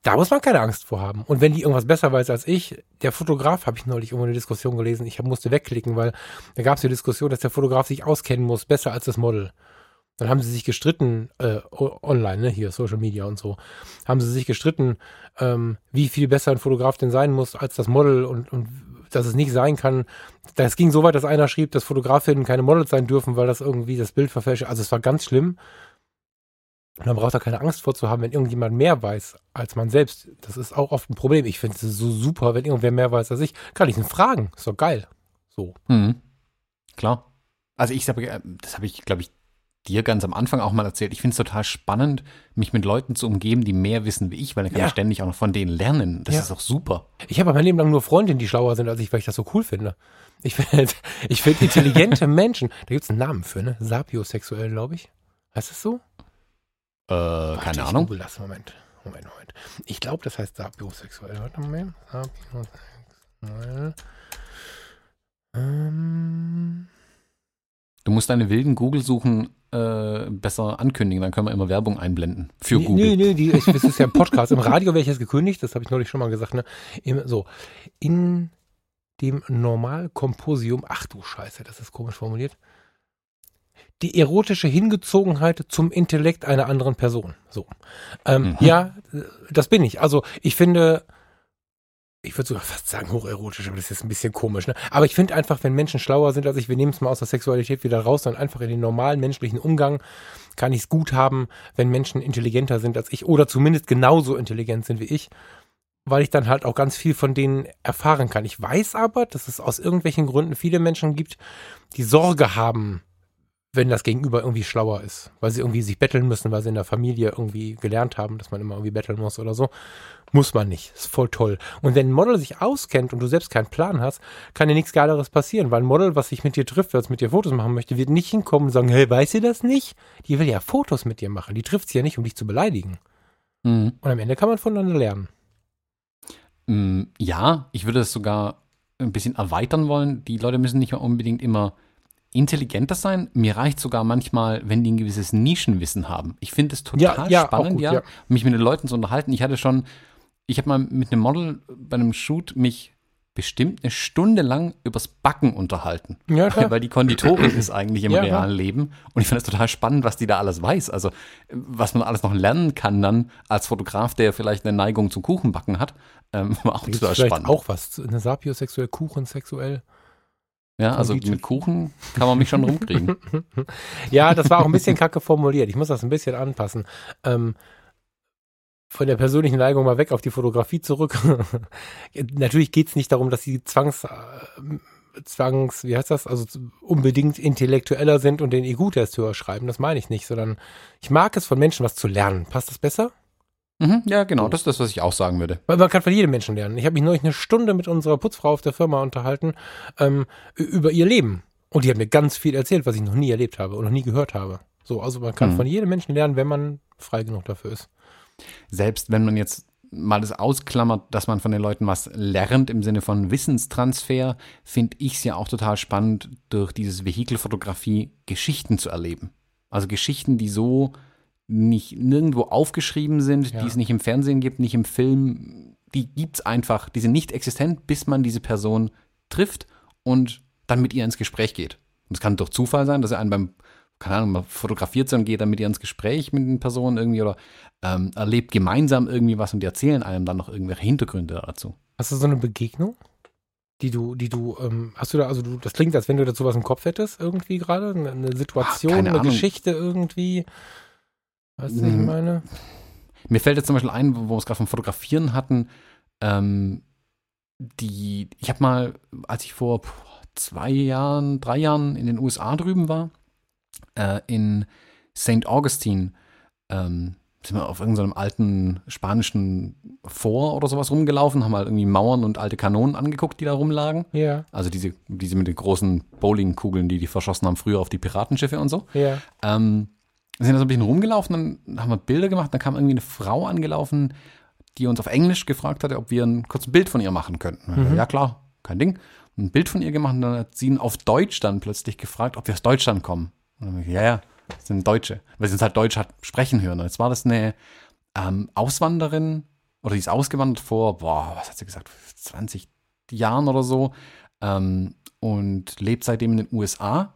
da muss man keine Angst vor haben. Und wenn die irgendwas besser weiß als ich, der Fotograf, habe ich neulich irgendwo eine Diskussion gelesen, ich musste wegklicken, weil da gab es die Diskussion, dass der Fotograf sich auskennen muss, besser als das Model. Dann haben sie sich gestritten, äh, online, ne, hier, Social Media und so, haben sie sich gestritten, ähm, wie viel besser ein Fotograf denn sein muss als das Model und, und dass es nicht sein kann. Das ging so weit, dass einer schrieb, dass Fotografinnen keine Models sein dürfen, weil das irgendwie das Bild verfälscht. Also es war ganz schlimm. Und man braucht da keine Angst vor zu haben, wenn irgendjemand mehr weiß als man selbst. Das ist auch oft ein Problem. Ich finde es so super, wenn irgendwer mehr weiß als ich. Kann ich ihn fragen. Ist doch geil. So. Mhm. Klar. Also ich habe, das habe ich, glaube ich, dir ganz am Anfang auch mal erzählt. Ich finde es total spannend, mich mit Leuten zu umgeben, die mehr wissen wie ich, weil dann kann ja. ich ständig auch noch von denen lernen. Das ja. ist auch super. Ich habe mein Leben lang nur Freundinnen, die schlauer sind als ich, weil ich das so cool finde. Ich finde ich find intelligente Menschen, da gibt es einen Namen für, ne? Sapiosexuell, glaube ich. Heißt das so? Äh, Warte, keine Ahnung. Google das. Moment, Moment, Moment. Ich glaube, das heißt Sapiosexuell. Warte mal. Sapiosexuell. Ähm. Du musst deine wilden Google-Suchen äh, besser ankündigen. Dann können wir immer Werbung einblenden für nee, Google. Nee, nee, die, ich, das ist ja ein Podcast. Im Radio wäre ich jetzt gekündigt, das habe ich neulich schon mal gesagt. Ne? Im, so, in dem Normalkomposium, ach du Scheiße, das ist komisch formuliert, die erotische Hingezogenheit zum Intellekt einer anderen Person. So. Ähm, Mhm. Ja, das bin ich. Also ich finde, ich würde sogar fast sagen hocherotisch, aber das ist ein bisschen komisch. Ne? Aber ich finde einfach, wenn Menschen schlauer sind als ich, wir nehmen es mal aus der Sexualität wieder raus, sondern einfach in den normalen menschlichen Umgang, kann ich es gut haben, wenn Menschen intelligenter sind als ich oder zumindest genauso intelligent sind wie ich, weil ich dann halt auch ganz viel von denen erfahren kann. Ich weiß aber, dass es aus irgendwelchen Gründen viele Menschen gibt, die Sorge haben, wenn das Gegenüber irgendwie schlauer ist, weil sie irgendwie sich betteln müssen, weil sie in der Familie irgendwie gelernt haben, dass man immer irgendwie betteln muss oder so. Muss man nicht. Ist voll toll. Und wenn ein Model sich auskennt und du selbst keinen Plan hast, kann dir nichts Geileres passieren, weil ein Model, was sich mit dir trifft, was mit dir Fotos machen möchte, wird nicht hinkommen und sagen, hey, weiß sie das nicht? Die will ja Fotos mit dir machen. Die trifft sie ja nicht, um dich zu beleidigen. Mhm. Und am Ende kann man voneinander lernen. Mm, Ja, ich würde es sogar ein bisschen erweitern wollen. Die Leute müssen nicht mal unbedingt immer intelligenter sein. Mir reicht sogar manchmal, wenn die ein gewisses Nischenwissen haben. Ich finde es Ja, total ja, auch spannend, gut, ja, ja. mich mit den Leuten zu unterhalten. Ich hatte schon, ich habe mal mit einem Model bei einem Shoot mich bestimmt eine Stunde lang übers Backen unterhalten. Ja, klar. Weil die Konditorin ist eigentlich im Ja, realen klar. Leben. Und ich finde es total spannend, was die da alles weiß. Also, was man alles noch lernen kann dann als Fotograf, der vielleicht eine Neigung zum Kuchenbacken hat. Ähm, auch total spannend. auch was. Eine sapiosexuell, kuchensexuell. Ja, also mit Kuchen kann man mich schon rumkriegen. Ja, das war auch ein bisschen kacke formuliert. Ich muss das ein bisschen anpassen. Ähm, von der persönlichen Neigung mal weg auf die Fotografie zurück. Natürlich geht's nicht darum, dass sie zwangs, äh, zwangs, wie heißt das, also unbedingt intellektueller sind und den IQ-Test höher schreiben. Das meine ich nicht, sondern ich mag es von Menschen was zu lernen. Passt das besser? Mhm, ja, genau, das ist das, was ich auch sagen würde. Man kann von jedem Menschen lernen. Ich habe mich neulich eine Stunde mit unserer Putzfrau auf der Firma unterhalten ähm, über ihr Leben. Und die hat mir ganz viel erzählt, was ich noch nie erlebt habe und noch nie gehört habe. So, also man kann Mhm. von jedem Menschen lernen, wenn man frei genug dafür ist. Selbst wenn man jetzt mal das ausklammert, dass man von den Leuten was lernt im Sinne von Wissenstransfer, finde ich es ja auch total spannend, durch dieses Vehikelfotografie Geschichten zu erleben. Also Geschichten, die so nicht nirgendwo aufgeschrieben sind, Ja. die es nicht im Fernsehen gibt, nicht im Film, die gibt's einfach, die sind nicht existent, bis man diese Person trifft und dann mit ihr ins Gespräch geht. Und es kann durch Zufall sein, dass er einen beim, keine Ahnung, mal fotografiert sind und geht dann mit ihr ins Gespräch mit den Personen irgendwie oder ähm, erlebt gemeinsam irgendwie was und die erzählen einem dann noch irgendwelche Hintergründe dazu. Hast du so eine Begegnung, die du, die du, ähm, hast du da, also du, das klingt, als wenn du dazu was im Kopf hättest, irgendwie gerade? Eine, eine Situation, Ah, keine eine Ahnung. Geschichte irgendwie? Weißt du, was ich Mhm. meine? Mir fällt jetzt zum Beispiel ein, wo wir es gerade vom Fotografieren hatten, ähm, die, ich habe mal, als ich vor zwei Jahren, drei Jahren in den USA drüben war, äh, in St. Augustine, ähm, sind wir auf irgendeinem alten spanischen Fort oder sowas rumgelaufen, haben halt irgendwie Mauern und alte Kanonen angeguckt, die da rumlagen. Ja, Also diese, diese mit den großen Bowlingkugeln, die die verschossen haben früher auf die Piratenschiffe und so. ja. Ähm, wir sind da so ein bisschen rumgelaufen, dann haben wir Bilder gemacht, dann kam irgendwie eine Frau angelaufen, die uns auf Englisch gefragt hatte, ob wir ein kurzes Bild von ihr machen könnten. Mhm. Ja klar, kein Ding. Ein Bild von ihr gemacht und dann hat sie ihn auf Deutsch dann plötzlich gefragt, ob wir aus Deutschland kommen. Und dann hab ich, ja, ja, das sind Deutsche. Weil sie uns halt Deutsch hat sprechen hören. Und jetzt war das eine ähm, Auswanderin oder die ist ausgewandert vor, boah, was hat sie gesagt, 20 Jahren oder so ähm, und lebt seitdem in den USA.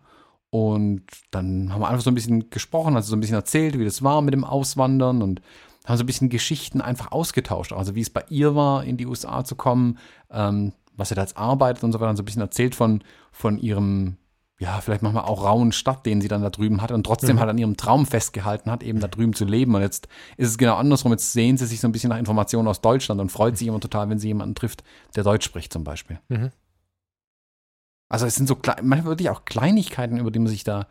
Und dann haben wir einfach so ein bisschen gesprochen, also so ein bisschen erzählt, wie das war mit dem Auswandern und haben so ein bisschen Geschichten einfach ausgetauscht. Also wie es bei ihr war, in die USA zu kommen, ähm, was sie da jetzt arbeitet und so weiter. Und so ein bisschen erzählt von, von ihrem, ja, vielleicht manchmal auch rauen Stadt, den sie dann da drüben hat und trotzdem Mhm. halt an ihrem Traum festgehalten hat, eben da drüben zu leben. Und jetzt ist es genau andersrum. Jetzt sehen sie sich so ein bisschen nach Informationen aus Deutschland und freut sich immer total, wenn sie jemanden trifft, der Deutsch spricht zum Beispiel. Mhm. Also es sind so klei- manchmal wirklich auch Kleinigkeiten, über die man sich da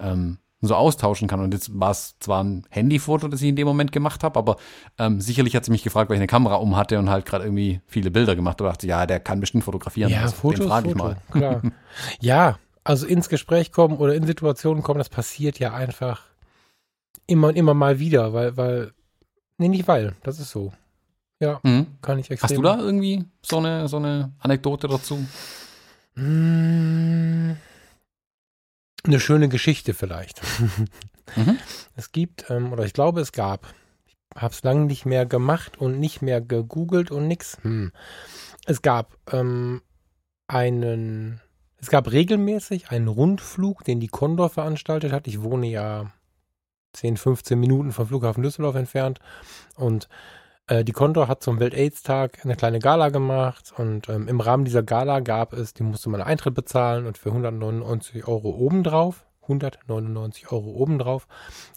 ähm, so austauschen kann. Und jetzt war es zwar ein Handyfoto, das ich in dem Moment gemacht habe, aber ähm, sicherlich hat sie mich gefragt, weil ich eine Kamera um hatte und halt gerade irgendwie viele Bilder gemacht. Und dachte, ja, der kann bestimmt fotografieren. Ja, Also, Foto, den frage ich Foto, mal. klar. ja, also ins Gespräch kommen oder in Situationen kommen, das passiert ja einfach immer und immer mal wieder, weil, weil, nee, nicht weil, das ist so. Ja, Mhm. kann ich extrem. Hast du da irgendwie so eine, so eine Anekdote dazu? Mm. eine schöne Geschichte vielleicht. mhm. Es gibt, ähm, oder ich glaube, es gab, ich habe es lange nicht mehr gemacht und nicht mehr gegoogelt und nix. Hm. Es gab ähm, einen, es gab regelmäßig einen Rundflug, den die Condor veranstaltet hat. Ich wohne ja 10, 15 Minuten vom Flughafen Düsseldorf entfernt und äh, die Condor hat zum Welt-Aids-Tag eine kleine Gala gemacht und ähm, im Rahmen dieser Gala gab es, die musste man Eintritt bezahlen und für 199 Euro obendrauf, 199 Euro obendrauf,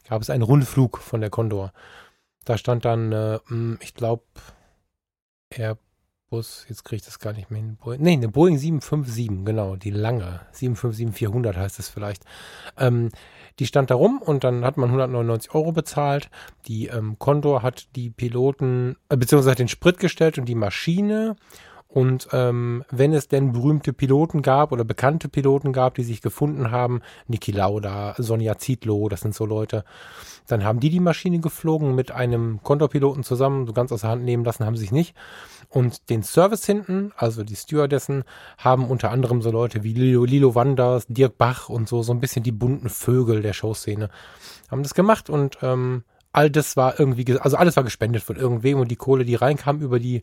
gab es einen Rundflug von der Condor. Da stand dann, äh, hm, ich glaube, Airbus, jetzt kriege ich das gar nicht mehr hin. Nee, eine Boeing 757, genau, die lange, 757-400 heißt es vielleicht. Ähm, die stand da rum und dann hat man 199 Euro bezahlt. Die ähm, Condor hat die Piloten, äh, beziehungsweise den Sprit gestellt und die Maschine. Und ähm, wenn es denn berühmte Piloten gab oder bekannte Piloten gab, die sich gefunden haben, Niki Lauda, Sonja Zietlow, das sind so Leute, dann haben die die Maschine geflogen mit einem Condor-Piloten zusammen, so ganz aus der Hand nehmen lassen haben sie sich nicht. Und den Service hinten, also die Stewardessen, haben unter anderem so Leute wie Lilo, Lilo Wanders, Dirk Bach und so, so ein bisschen die bunten Vögel der Showszene, haben das gemacht und ähm, all das war irgendwie, also alles war gespendet von irgendwem und die Kohle, die reinkam über die,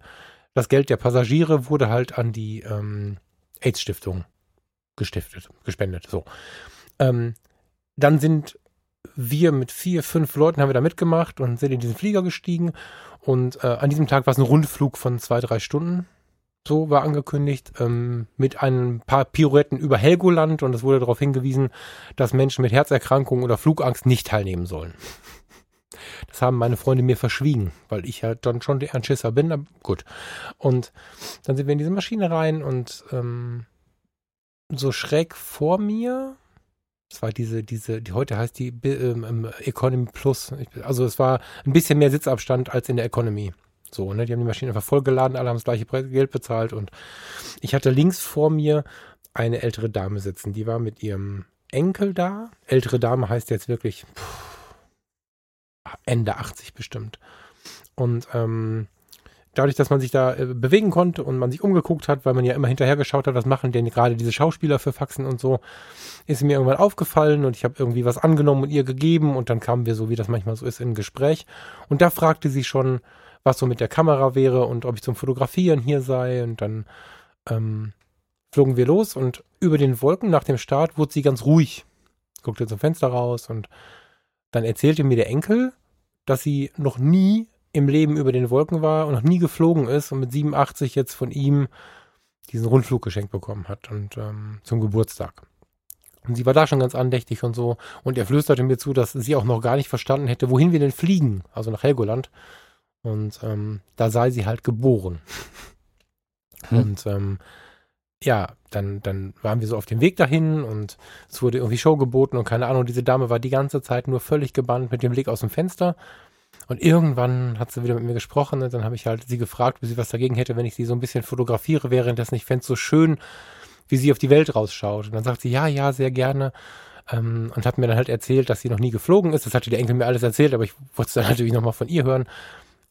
das Geld der Passagiere, wurde halt an die ähm, AIDS-Stiftung gestiftet, gespendet. So. Ähm, dann sind wir mit vier, fünf Leuten haben wir da mitgemacht und sind in diesen Flieger gestiegen und äh, an diesem Tag war es ein Rundflug von zwei, drei Stunden. So war angekündigt, ähm, mit ein paar Pirouetten über Helgoland und es wurde darauf hingewiesen, dass Menschen mit Herzerkrankungen oder Flugangst nicht teilnehmen sollen. Das haben meine Freunde mir verschwiegen, weil ich ja dann schon der Anschisser bin. Aber gut. Und dann sind wir in diese Maschine rein und ähm, so schräg vor mir es war diese, diese, die heute heißt die ähm, Economy Plus. Also es war ein bisschen mehr Sitzabstand als in der Economy. So, ne? Die haben die Maschine einfach vollgeladen, alle haben das gleiche Geld bezahlt und ich hatte links vor mir eine ältere Dame sitzen. Die war mit ihrem Enkel da. Ältere Dame heißt jetzt wirklich pff, Ende 80 bestimmt. Und ähm, dadurch, dass man sich da äh, bewegen konnte und man sich umgeguckt hat, weil man ja immer hinterher geschaut hat, was machen denn gerade diese Schauspieler für Faxen und so, ist mir irgendwann aufgefallen und ich habe irgendwie was angenommen und ihr gegeben und dann kamen wir so, wie das manchmal so ist, in ein Gespräch. Und da fragte sie schon, was so mit der Kamera wäre und ob ich zum Fotografieren hier sei und dann ähm, flogen wir los und über den Wolken nach dem Start wurde sie ganz ruhig, guckte zum Fenster raus und dann erzählte mir der Enkel, dass sie noch nie im Leben über den Wolken war und noch nie geflogen ist und mit 87 jetzt von ihm diesen Rundflug geschenkt bekommen hat und ähm, zum Geburtstag. Und sie war da schon ganz andächtig und so. Und er flüsterte mir zu, dass sie auch noch gar nicht verstanden hätte, wohin wir denn fliegen, also nach Helgoland. Und ähm, da sei sie halt geboren. Hm. Und ähm, ja, dann, dann waren wir so auf dem Weg dahin und es wurde irgendwie Show geboten und keine Ahnung, diese Dame war die ganze Zeit nur völlig gebannt mit dem Blick aus dem Fenster und irgendwann hat sie wieder mit mir gesprochen und dann habe ich halt sie gefragt, wie sie was dagegen hätte, wenn ich sie so ein bisschen fotografiere währenddessen. Ich fände so schön, wie sie auf die Welt rausschaut. Und dann sagt sie, ja, ja, sehr gerne. Ähm, und hat mir dann halt erzählt, dass sie noch nie geflogen ist. Das hatte der Enkel mir alles erzählt, aber ich wollte es dann natürlich nochmal von ihr hören.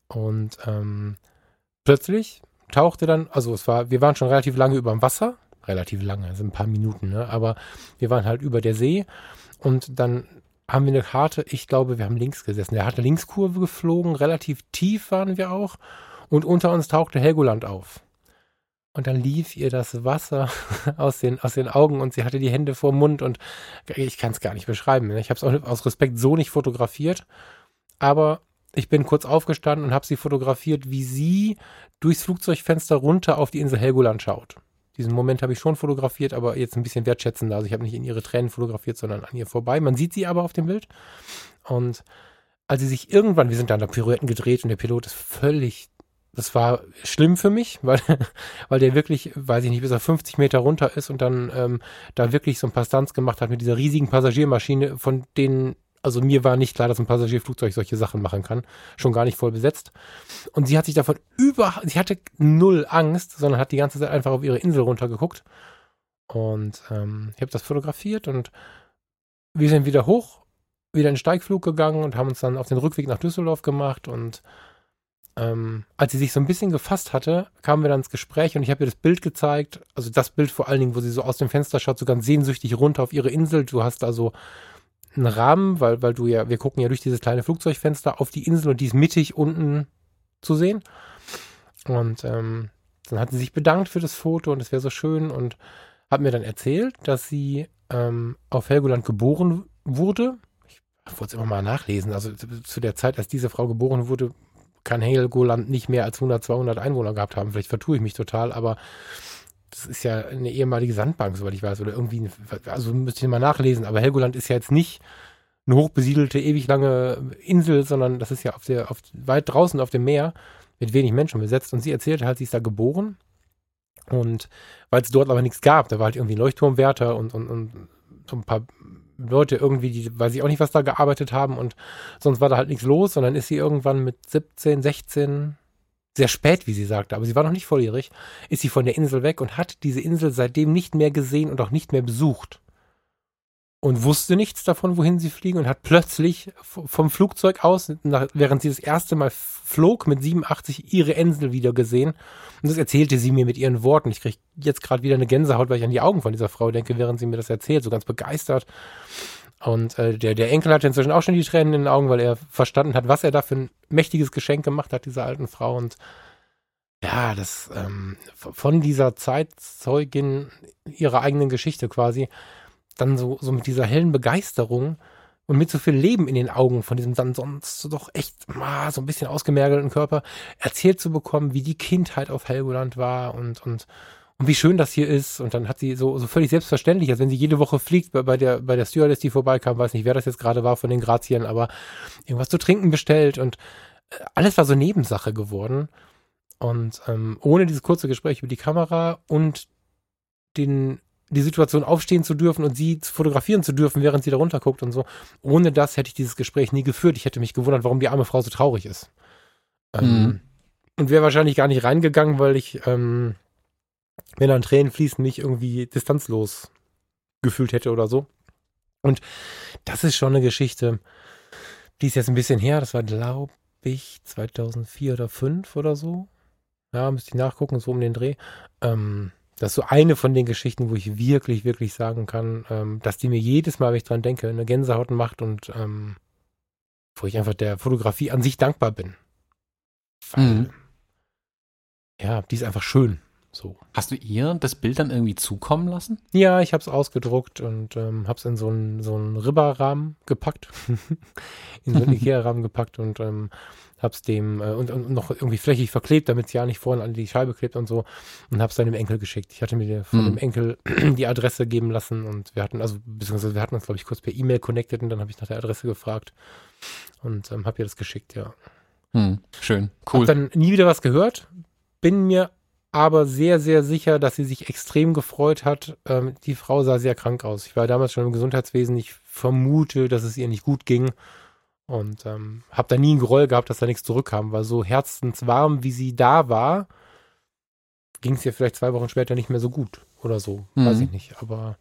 Und ähm, plötzlich tauchte dann, also es war, wir waren schon relativ lange über dem Wasser, relativ lange, also ein paar Minuten, ne? aber wir waren halt über der See und dann haben wir eine Karte, ich glaube, wir haben links gesessen. Der hat eine Linkskurve geflogen, relativ tief waren wir auch. Und unter uns tauchte Helgoland auf. Und dann lief ihr das Wasser aus den, aus den Augen und sie hatte die Hände vor Mund und ich kann es gar nicht beschreiben. Ich habe es aus Respekt so nicht fotografiert. Aber ich bin kurz aufgestanden und habe sie fotografiert, wie sie durchs Flugzeugfenster runter auf die Insel Helgoland schaut. Diesen Moment habe ich schon fotografiert, aber jetzt ein bisschen wertschätzender. Also ich habe nicht in ihre Tränen fotografiert, sondern an ihr vorbei. Man sieht sie aber auf dem Bild. Und als sie sich irgendwann, wir sind dann da Pirouetten gedreht und der Pilot ist völlig, das war schlimm für mich, weil, weil der wirklich, weiß ich nicht, bis er 50 Meter runter ist und dann ähm, da wirklich so ein paar Stunts gemacht hat mit dieser riesigen Passagiermaschine, von denen also mir war nicht klar, dass ein Passagierflugzeug solche Sachen machen kann. Schon gar nicht voll besetzt. Und sie hat sich davon über, sie hatte null Angst, sondern hat die ganze Zeit einfach auf ihre Insel runtergeguckt. Und ähm, ich habe das fotografiert und wir sind wieder hoch, wieder in den Steigflug gegangen und haben uns dann auf den Rückweg nach Düsseldorf gemacht und ähm, als sie sich so ein bisschen gefasst hatte, kamen wir dann ins Gespräch und ich habe ihr das Bild gezeigt. Also das Bild vor allen Dingen, wo sie so aus dem Fenster schaut, so ganz sehnsüchtig runter auf ihre Insel. Du hast also einen Rahmen, weil, weil du ja, wir gucken ja durch dieses kleine Flugzeugfenster auf die Insel und die ist mittig unten zu sehen. Und ähm, dann hat sie sich bedankt für das Foto und es wäre so schön und hat mir dann erzählt, dass sie ähm, auf Helgoland geboren wurde. Ich wollte es immer mal nachlesen. Also zu der Zeit, als diese Frau geboren wurde, kann Helgoland nicht mehr als 100, 200 Einwohner gehabt haben. Vielleicht vertue ich mich total, aber das ist ja eine ehemalige Sandbank, soweit ich weiß, oder irgendwie, also müsste ich mal nachlesen. Aber Helgoland ist ja jetzt nicht eine hochbesiedelte, ewig lange Insel, sondern das ist ja auf der, auf, weit draußen auf dem Meer mit wenig Menschen besetzt. Und sie erzählte halt, sie ist da geboren. Und weil es dort aber nichts gab, da war halt irgendwie ein Leuchtturmwärter und, und, und so ein paar Leute irgendwie, die weiß ich auch nicht, was da gearbeitet haben und sonst war da halt nichts los und dann ist sie irgendwann mit 17, 16, sehr spät, wie sie sagte, aber sie war noch nicht volljährig, ist sie von der Insel weg und hat diese Insel seitdem nicht mehr gesehen und auch nicht mehr besucht und wusste nichts davon, wohin sie fliegen und hat plötzlich vom Flugzeug aus, während sie das erste Mal flog, mit 87 ihre Insel wieder gesehen. Und das erzählte sie mir mit ihren Worten. Ich kriege jetzt gerade wieder eine Gänsehaut, weil ich an die Augen von dieser Frau denke, während sie mir das erzählt, so ganz begeistert. Und äh, der, der Enkel hatte inzwischen auch schon die Tränen in den Augen, weil er verstanden hat, was er da für ein mächtiges Geschenk gemacht hat, dieser alten Frau. Und ja, das ähm, von dieser Zeitzeugin ihrer eigenen Geschichte quasi dann so, so mit dieser hellen Begeisterung und mit so viel Leben in den Augen von diesem dann sonst doch echt ah, so ein bisschen ausgemergelten Körper erzählt zu bekommen, wie die Kindheit auf Helgoland war und, und, und wie schön das hier ist. Und dann hat sie so, so völlig selbstverständlich, als wenn sie jede Woche fliegt, bei, bei der, bei der Stewardess, die vorbeikam, weiß nicht, wer das jetzt gerade war von den Grazien, aber irgendwas zu trinken bestellt und äh, alles war so Nebensache geworden. Und ähm, ohne dieses kurze Gespräch über die Kamera und den die Situation aufstehen zu dürfen und sie fotografieren zu dürfen, während sie da runterguckt und so. Ohne das hätte ich dieses Gespräch nie geführt. Ich hätte mich gewundert, warum die arme Frau so traurig ist. Ähm, mhm. und wäre wahrscheinlich gar nicht reingegangen, weil ich, ähm, wenn dann Tränen fließen, mich irgendwie distanzlos gefühlt hätte oder so. Und das ist schon eine Geschichte, die ist jetzt ein bisschen her. Das war, glaube ich, 2004 oder 2005 oder so. Ja, müsste ich nachgucken, so um den Dreh. Ähm, das ist so eine von den Geschichten, wo ich wirklich, wirklich sagen kann, ähm, dass die mir jedes Mal, wenn ich dran denke, eine Gänsehaut macht und ähm, wo ich einfach der Fotografie an sich dankbar bin. Weil, mhm. Ja, die ist einfach schön. So. Hast du ihr das Bild dann irgendwie zukommen lassen? Ja, ich habe es ausgedruckt und ähm, habe es in so einen so einen Ribberrahmen gepackt, in so einen Ikea-Rahmen gepackt und ähm, hab's dem äh, und, und, noch irgendwie flächig verklebt, damit es ja nicht vorne an die Scheibe klebt und so und hab's dann dem Enkel geschickt. Ich hatte mir von mhm. dem Enkel die Adresse geben lassen und wir hatten also beziehungsweise wir hatten uns glaube ich kurz per E-Mail connected und dann habe ich nach der Adresse gefragt und ähm, habe ihr das geschickt, ja. Mhm. Schön, cool. Hab dann nie wieder was gehört, bin mir aber sehr, sehr sicher, dass sie sich extrem gefreut hat. Ähm, die Frau sah sehr krank aus. Ich war damals schon im Gesundheitswesen. Ich vermute, dass es ihr nicht gut ging. Und ähm, habe da nie ein Geroll gehabt, dass da nichts zurückkam, weil so herzenswarm, wie sie da war, ging es ihr vielleicht zwei Wochen später nicht mehr so gut oder so. Mhm. Weiß ich nicht, aber.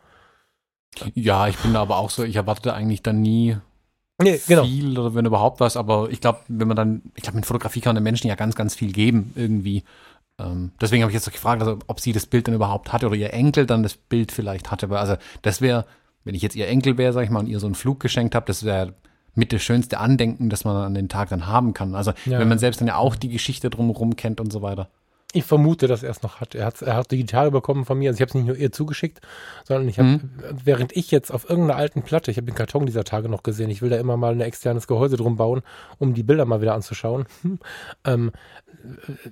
Ja, ich bin da aber auch so, ich erwarte eigentlich dann nie nee, genau. viel oder wenn überhaupt was, aber ich glaube, wenn man dann, ich glaube, mit Fotografie kann man den Menschen ja ganz, ganz viel geben irgendwie. Ähm, deswegen habe ich jetzt gefragt, also, ob sie das Bild dann überhaupt hatte oder ihr Enkel dann das Bild vielleicht hatte. Also das wäre, wenn ich jetzt ihr Enkel wäre, sag ich mal, und ihr so einen Flug geschenkt habe, das wäre mit das schönste Andenken, das man an den Tag dann haben kann. Also ja. wenn man selbst dann ja auch die Geschichte drumherum kennt und so weiter. Ich vermute, dass er es noch hat. Er hat er hat digital bekommen von mir. Also ich habe es nicht nur ihr zugeschickt, sondern ich habe, mhm. während ich jetzt auf irgendeiner alten Platte, ich habe den Karton dieser Tage noch gesehen, ich will da immer mal ein externes Gehäuse drum bauen, um die Bilder mal wieder anzuschauen. ähm,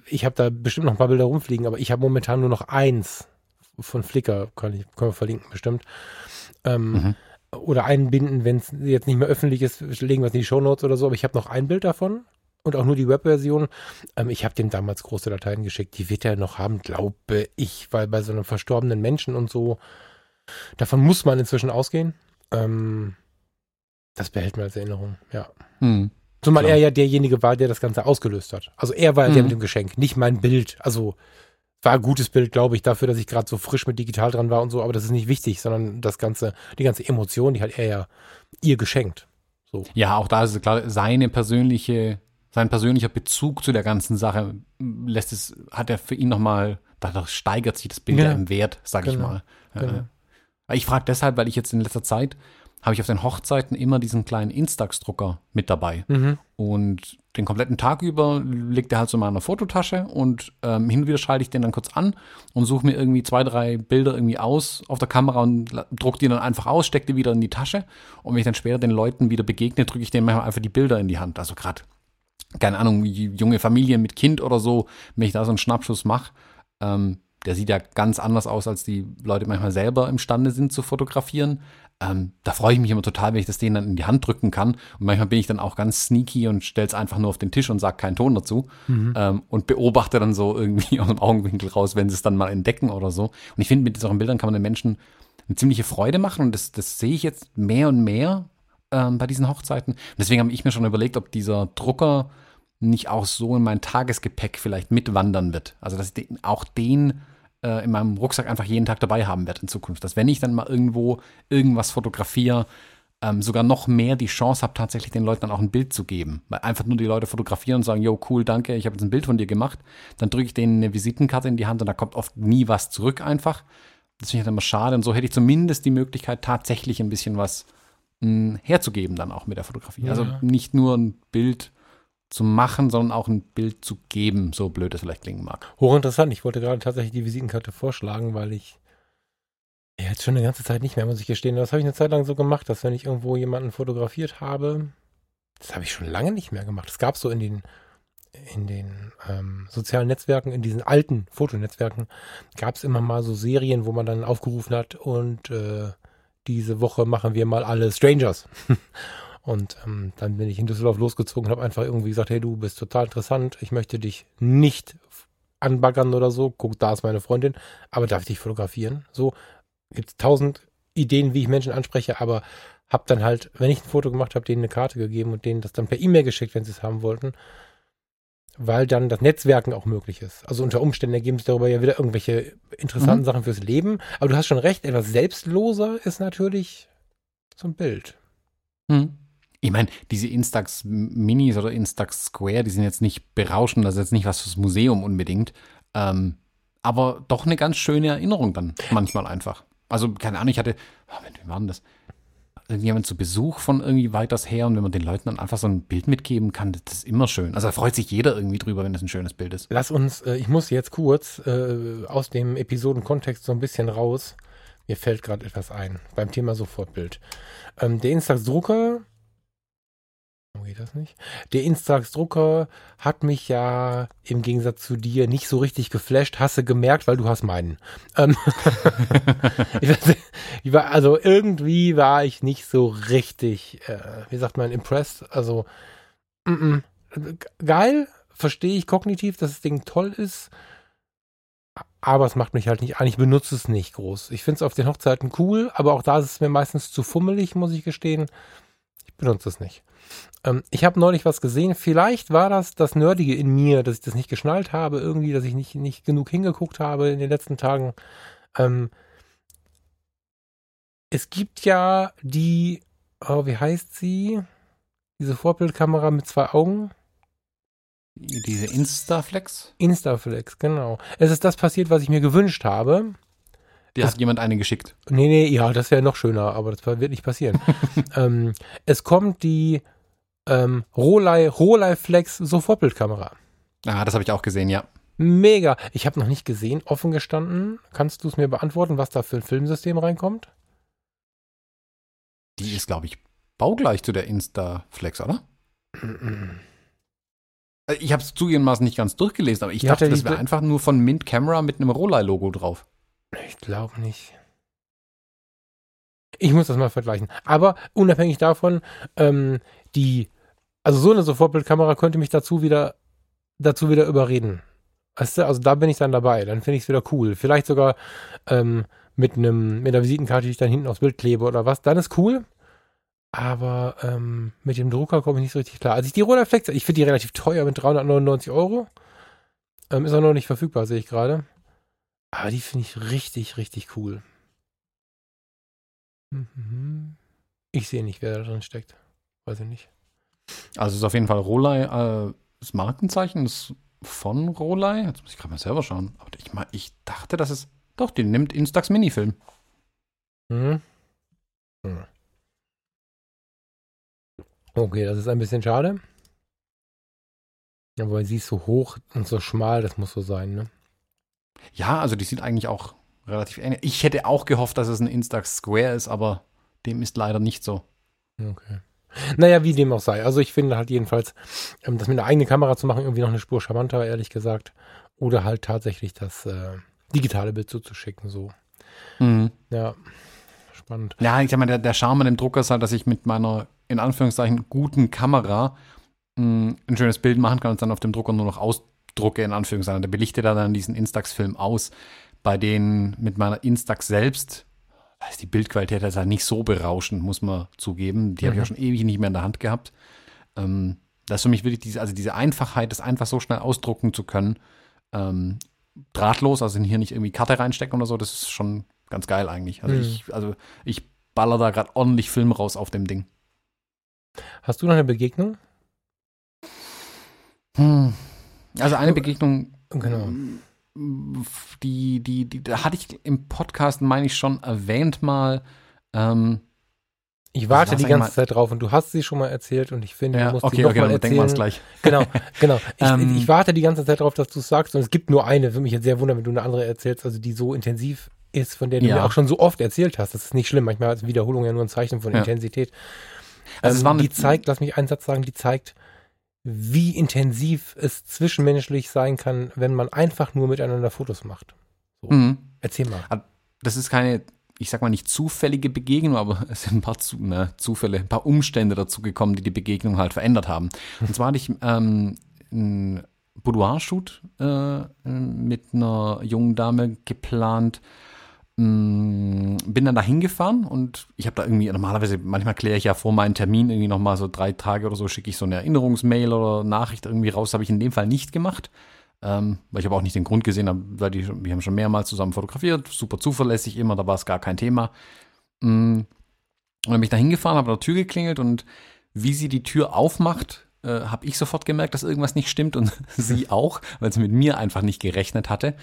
ich habe da bestimmt noch ein paar Bilder rumfliegen, aber ich habe momentan nur noch eins von Flickr, kann ich, können wir verlinken bestimmt. Ähm, mhm oder einbinden, wenn es jetzt nicht mehr öffentlich ist, legen wir es in die Shownotes oder so, aber ich habe noch ein Bild davon und auch nur die Webversion. Ähm, ich habe dem damals große Dateien geschickt, die wird er noch haben, glaube ich, weil bei so einem verstorbenen Menschen und so, davon muss man inzwischen ausgehen. Ähm, das behält man als Erinnerung, ja. Hm. Zumal Klar. er ja derjenige war, der das Ganze ausgelöst hat. Also er war ja hm. der mit dem Geschenk, nicht mein Bild. Also war ein gutes Bild, glaube ich, dafür, dass ich gerade so frisch mit digital dran war und so, aber das ist nicht wichtig, sondern das ganze, die ganze Emotion, die hat er ja ihr geschenkt. So. Ja, auch da ist es klar, seine persönliche sein persönlicher Bezug zu der ganzen Sache lässt es, hat er für ihn nochmal, dadurch steigert sich das Bild ja. im Wert, sag genau. ich mal. Genau. Ich frage deshalb, weil ich jetzt in letzter Zeit habe ich auf den Hochzeiten immer diesen kleinen Instax-Drucker mit dabei. Mhm. Und den kompletten Tag über liegt der halt so in meiner Fototasche und ähm, hin und wieder schalte ich den dann kurz an und suche mir irgendwie zwei, drei Bilder irgendwie aus auf der Kamera und druck die dann einfach aus, stecke die wieder in die Tasche. Und wenn ich dann später den Leuten wieder begegne, drücke ich denen manchmal einfach die Bilder in die Hand. Also gerade, keine Ahnung, junge Familien mit Kind oder so, wenn ich da so einen Schnappschuss mache, ähm, der sieht ja ganz anders aus, als die Leute manchmal selber imstande sind zu fotografieren. Ähm, da freue ich mich immer total, wenn ich das denen dann in die Hand drücken kann. Und manchmal bin ich dann auch ganz sneaky und stelle es einfach nur auf den Tisch und sage keinen Ton dazu mhm. ähm, und beobachte dann so irgendwie aus dem Augenwinkel raus, wenn sie es dann mal entdecken oder so. Und ich finde, mit solchen Bildern kann man den Menschen eine ziemliche Freude machen und das, das sehe ich jetzt mehr und mehr ähm, bei diesen Hochzeiten. Und deswegen habe ich mir schon überlegt, ob dieser Drucker nicht auch so in mein Tagesgepäck vielleicht mitwandern wird. Also dass ich den, auch den äh, in meinem Rucksack einfach jeden Tag dabei haben werde in Zukunft. Dass wenn ich dann mal irgendwo irgendwas fotografiere, ähm, sogar noch mehr die Chance habe, tatsächlich den Leuten dann auch ein Bild zu geben. Weil einfach nur die Leute fotografieren und sagen, yo, cool, danke, ich habe jetzt ein Bild von dir gemacht. Dann drücke ich denen eine Visitenkarte in die Hand und da kommt oft nie was zurück einfach. Das finde ich halt immer schade. Und so hätte ich zumindest die Möglichkeit, tatsächlich ein bisschen was mh, hm, herzugeben dann auch mit der Fotografie. Ja. Also nicht nur ein Bild zu machen, sondern auch ein Bild zu geben, so blöd es vielleicht klingen mag. Hochinteressant. Ich wollte gerade tatsächlich die Visitenkarte vorschlagen, weil ich ja, jetzt schon eine ganze Zeit nicht mehr, muss ich gestehen. Das habe ich eine Zeit lang so gemacht, dass wenn ich irgendwo jemanden fotografiert habe, das habe ich schon lange nicht mehr gemacht. Es gab so in den in den ähm, sozialen Netzwerken, in diesen alten Fotonetzwerken, gab es immer mal so Serien, wo man dann aufgerufen hat und äh, diese Woche machen wir mal alle Strangers. Und ähm, dann bin ich in Düsseldorf losgezogen und habe einfach irgendwie gesagt, hey, du bist total interessant, ich möchte dich nicht anbaggern oder so. Guck, da ist meine Freundin, aber darf ich dich fotografieren? So gibt es tausend Ideen, wie ich Menschen anspreche, aber habe dann halt, wenn ich ein Foto gemacht habe, denen eine Karte gegeben und denen das dann per E-Mail geschickt, wenn sie es haben wollten, weil dann das Netzwerken auch möglich ist. Also unter Umständen ergeben sich darüber ja wieder irgendwelche interessanten mhm. Sachen fürs Leben. Aber du hast schon recht, etwas selbstloser ist natürlich so ein Bild. Mhm. Ich meine, diese Instax Minis oder Instax Square, die sind jetzt nicht berauschend, das ist jetzt nicht was fürs Museum unbedingt. Ähm, aber doch eine ganz schöne Erinnerung dann manchmal einfach. Also, keine Ahnung, ich hatte, oh, wie war denn das? Irgendjemand zu Besuch von irgendwie weiters her und wenn man den Leuten dann einfach so ein Bild mitgeben kann, das ist immer schön. Also da freut sich jeder irgendwie drüber, wenn das ein schönes Bild ist. Lass uns, äh, ich muss jetzt kurz äh, aus dem Episodenkontext so ein bisschen raus. Mir fällt gerade etwas ein beim Thema Sofortbild. Ähm, der Instax-Drucker geht das nicht? Der Instax-Drucker hat mich ja im Gegensatz zu dir nicht so richtig geflasht. Hast du gemerkt, weil du hast meinen. Ähm war, also irgendwie war ich nicht so richtig, äh, wie sagt man, impressed. Also m -m. geil, verstehe ich kognitiv, dass das Ding toll ist. Aber es macht mich halt nicht an. Ich benutze es nicht groß. Ich finde es auf den Hochzeiten cool, aber auch da ist es mir meistens zu fummelig, muss ich gestehen. Ich benutze es nicht. Ähm, ich habe neulich was gesehen. Vielleicht war das das Nerdige in mir, dass ich das nicht geschnallt habe, irgendwie, dass ich nicht, nicht genug hingeguckt habe in den letzten Tagen. Ähm, es gibt ja die, oh, wie heißt sie? Diese Vorbildkamera mit zwei Augen. Diese Instaflex? Instaflex, genau. Es ist das passiert, was ich mir gewünscht habe. Dir hat jemand eine geschickt. Nee, nee, ja, das wäre noch schöner, aber das wird nicht passieren. ähm, es kommt die ähm, Rolei, Rolei Flex Sofortbildkamera. Ah, das habe ich auch gesehen, ja. Mega. Ich habe noch nicht gesehen, offen gestanden. Kannst du es mir beantworten, was da für ein Filmsystem reinkommt? Die ist, glaube ich, baugleich zu der Instaflex, oder? ich habe es zugegebenermaßen nicht ganz durchgelesen, aber ich Die dachte, das wäre einfach nur von Mint Camera mit einem Rolei-Logo drauf. Ich glaube nicht. Ich muss das mal vergleichen. Aber unabhängig davon, ähm, die also so eine Sofortbildkamera könnte mich dazu wieder, dazu wieder überreden. Weißt du, also da bin ich dann dabei. Dann finde ich es wieder cool. Vielleicht sogar ähm, mit einem, mit einer Visitenkarte, die ich dann hinten aufs Bild klebe oder was. Dann ist cool. Aber ähm, mit dem Drucker komme ich nicht so richtig klar. Also ich die Rolleiflex, ich finde die relativ teuer mit 399 Euro. Ähm, ist auch noch nicht verfügbar, sehe ich gerade. Aber die finde ich richtig, richtig cool. Mhm. Ich sehe nicht, wer da drin steckt. Weiß ich nicht. Also ist auf jeden Fall Rolei äh, das Markenzeichen ist von Rolei. Jetzt muss ich gerade mal selber schauen. Aber ich, mal, ich dachte, dass es. Doch, die nimmt Instax Minifilm. Mhm. Hm. Okay, das ist ein bisschen schade. Aber sie ist so hoch und so schmal, das muss so sein, ne? Ja, also die sieht eigentlich auch relativ ähnlich. Ich hätte auch gehofft, dass es ein Instax Square ist, aber dem ist leider nicht so. Okay. Naja, wie dem auch sei. Also ich finde halt jedenfalls, ähm, das mit einer eigenen Kamera zu machen, irgendwie noch eine Spur charmanter, ehrlich gesagt. Oder halt tatsächlich das äh, digitale Bild zuzuschicken, so. Mhm. Ja, spannend. Ja, ich sag mal, der, der Charme an dem Drucker ist halt, dass ich mit meiner, in Anführungszeichen, guten Kamera mh, ein schönes Bild machen kann und dann auf dem Drucker nur noch ausdrucke, in Anführungszeichen. Der belichtet dann diesen Instax-Film aus. Bei denen mit meiner Instax selbst also die Bildqualität ist halt nicht so berauschend, muss man zugeben. Die mhm. habe ich auch schon ewig nicht mehr in der Hand gehabt. Ähm, das ist für mich wirklich diese, also diese Einfachheit, das einfach so schnell ausdrucken zu können. Ähm, drahtlos, also hier nicht irgendwie Karte reinstecken oder so, das ist schon ganz geil eigentlich. Also mhm. ich, also ich baller da gerade ordentlich Film raus auf dem Ding. Hast du noch eine Begegnung? Hm. Also eine Begegnung. Genau die, die, die, da hatte ich im Podcast, meine ich, schon erwähnt mal. Ähm, ich warte die ganze Zeit drauf und du hast sie schon mal erzählt und ich finde, ja, du musst okay, die okay, mal erzählen. denken wir uns gleich. Genau, genau. Ich, ähm, ich, warte die ganze Zeit darauf, dass du es sagst und es gibt nur eine. Würde mich jetzt sehr wundern, wenn du eine andere erzählst, also die so intensiv ist, von der du ja. mir auch schon so oft erzählt hast. Das ist nicht schlimm. Manchmal ist Wiederholung ja nur ein Zeichen von ja. Intensität. Also ähm, die zeigt, lass mich einen Satz sagen, die zeigt, wie intensiv es zwischenmenschlich sein kann, wenn man einfach nur miteinander Fotos macht. So. Mhm. Erzähl mal. Das ist keine, ich sag mal nicht zufällige Begegnung, aber es sind ein paar zu, ne, Zufälle, ein paar Umstände dazu gekommen, die die Begegnung halt verändert haben. Und zwar hatte ich ähm, einen Boudoir-Shoot äh, mit einer jungen Dame geplant, bin dann da hingefahren und ich habe da irgendwie, normalerweise, manchmal kläre ich ja vor meinem Termin irgendwie nochmal so drei Tage oder so, schicke ich so eine Erinnerungsmail oder Nachricht irgendwie raus. Habe ich in dem Fall nicht gemacht, ähm, weil ich aber auch nicht den Grund gesehen habe, weil die, wir haben schon mehrmals zusammen fotografiert, super zuverlässig immer, da war es gar kein Thema. Mm, und dann bin ich da hingefahren, habe an der Tür geklingelt und wie sie die Tür aufmacht, äh, habe ich sofort gemerkt, dass irgendwas nicht stimmt und sie auch, weil sie mit mir einfach nicht gerechnet hatte.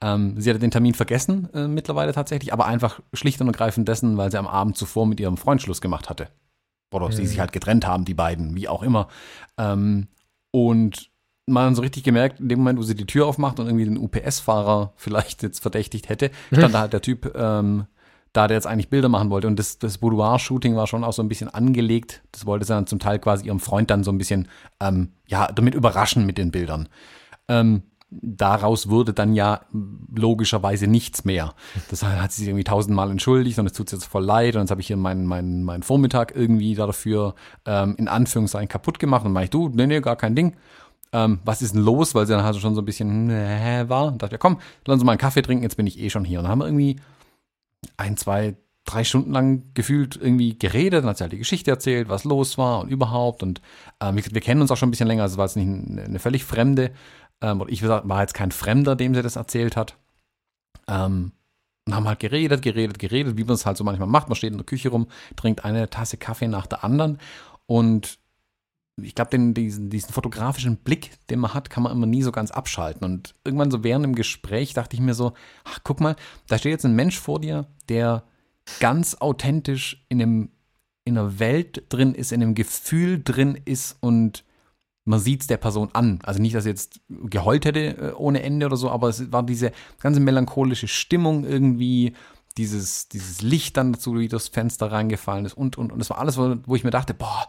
Ähm, sie hatte den Termin vergessen äh, mittlerweile tatsächlich, aber einfach schlicht und ergreifend dessen, weil sie am Abend zuvor mit ihrem Freund Schluss gemacht hatte. Oder mhm. sie sich halt getrennt haben, die beiden, wie auch immer. Ähm, und man so richtig gemerkt, in dem Moment, wo sie die Tür aufmacht und irgendwie den UPS-Fahrer vielleicht jetzt verdächtigt hätte, stand da halt der Typ ähm, da der jetzt eigentlich Bilder machen wollte. Und das, das Boudoir-Shooting war schon auch so ein bisschen angelegt. Das wollte sie dann zum Teil quasi ihrem Freund dann so ein bisschen, ähm, ja, damit überraschen mit den Bildern. Ähm, daraus wurde dann ja logischerweise nichts mehr. Das hat sie sich irgendwie tausendmal entschuldigt und es tut jetzt voll leid und jetzt habe ich hier meinen, meinen, meinen Vormittag irgendwie dafür ähm, in Anführungszeichen kaputt gemacht und meine ich, du, nee, nee, gar kein Ding. Ähm, was ist denn los? Weil sie dann halt schon so ein bisschen nee, war und dachte, ja komm, lass uns mal einen Kaffee trinken, jetzt bin ich eh schon hier. Und dann haben wir irgendwie ein, zwei, drei Stunden lang gefühlt irgendwie geredet, dann hat sie halt die Geschichte erzählt, was los war und überhaupt. Und ähm, wir, kennen uns auch schon ein bisschen länger, also war es nicht eine, eine, völlig fremde, ähm, ich war jetzt kein Fremder, dem sie das erzählt hat. Ähm, und haben halt geredet, geredet, geredet, wie man es halt so manchmal macht. Man steht in der Küche rum, trinkt eine Tasse Kaffee nach der anderen und ich glaube, diesen, diesen fotografischen Blick, den man hat, kann man immer nie so ganz abschalten. Und irgendwann so während dem Gespräch dachte ich mir so, ach, guck mal, da steht jetzt ein Mensch vor dir, der ganz authentisch in, einem, in einer Welt drin ist, in einem Gefühl drin ist und man sieht es der Person an. Also nicht, dass er jetzt geheult hätte äh, ohne Ende oder so, aber es war diese ganze melancholische Stimmung irgendwie, dieses, dieses Licht dann dazu, wie das Fenster reingefallen ist und, und, und. Das war alles, wo ich mir dachte, boah,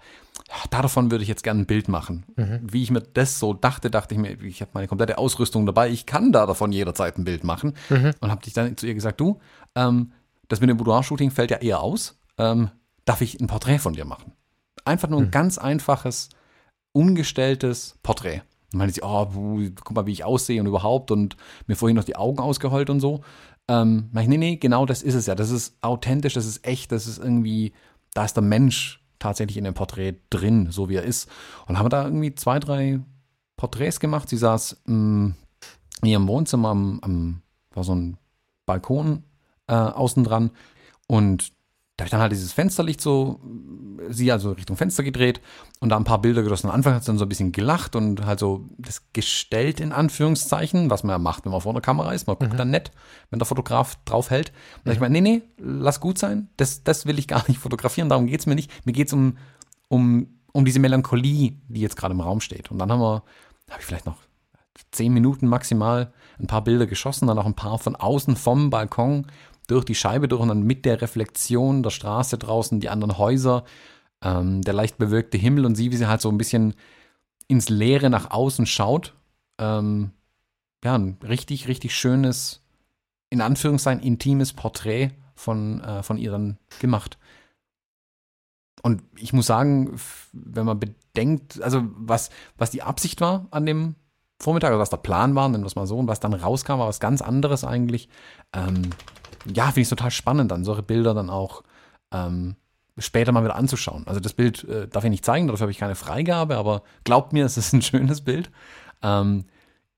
davon würde ich jetzt gerne ein Bild machen. Mhm. Wie ich mir das so dachte, dachte ich mir, ich habe meine komplette Ausrüstung dabei, ich kann da davon jederzeit ein Bild machen. Mhm. Und habe dich dann zu ihr gesagt, du, ähm, das mit dem Boudoir-Shooting fällt ja eher aus. Ähm, darf ich ein Porträt von dir machen? Einfach nur ein mhm. ganz einfaches, ungestelltes Porträt. Und meinte sie, oh, guck mal, wie ich aussehe und überhaupt und mir vorhin noch die Augen ausgeheult und so. Ähm, ich, nee, nee, genau das ist es ja. Das ist authentisch, das ist echt, das ist irgendwie, da ist der Mensch tatsächlich in dem Porträt drin, so wie er ist. Und haben da irgendwie zwei, drei Porträts gemacht. Sie saß mh, mm, in ihrem Wohnzimmer am, am war so ein Balkon äh, außen dran und da habe ich dann halt dieses Fensterlicht so sie also Richtung Fenster gedreht und da ein paar Bilder geschossen. Am Anfang hat sie dann so ein bisschen gelacht und halt so das gestellt in Anführungszeichen, was man ja macht, wenn man vor der Kamera ist. Man guckt dann nett, wenn der Fotograf draufhält. Und dann hab ich meine, nee, nee, lass gut sein. Das, das will ich gar nicht fotografieren, darum geht's mir nicht. Mir geht's um, um, um diese Melancholie, die jetzt gerade im Raum steht. Und dann haben wir, habe ich vielleicht noch zehn Minuten maximal ein paar Bilder geschossen, dann auch ein paar von außen vom Balkon durch die Scheibe durch und dann mit der Reflexion der Straße draußen, die anderen Häuser, ähm, der leicht bewölkte Himmel und sie, wie sie halt so ein bisschen ins Leere nach außen schaut. Ähm, ja, ein richtig, richtig schönes, in Anführungszeichen, intimes Porträt von, äh, von ihren gemacht. Und ich muss sagen, wenn man bedenkt, also was, was die Absicht war an dem Vormittag, also was der Plan war, nennen wir es mal so, und was dann rauskam, war was ganz anderes eigentlich. Ähm, ja, finde ich total spannend, dann solche Bilder dann auch ähm, später mal wieder anzuschauen. Also das Bild äh, darf ich nicht zeigen, dafür habe ich keine Freigabe, aber glaubt mir, es ist ein schönes Bild. Ähm,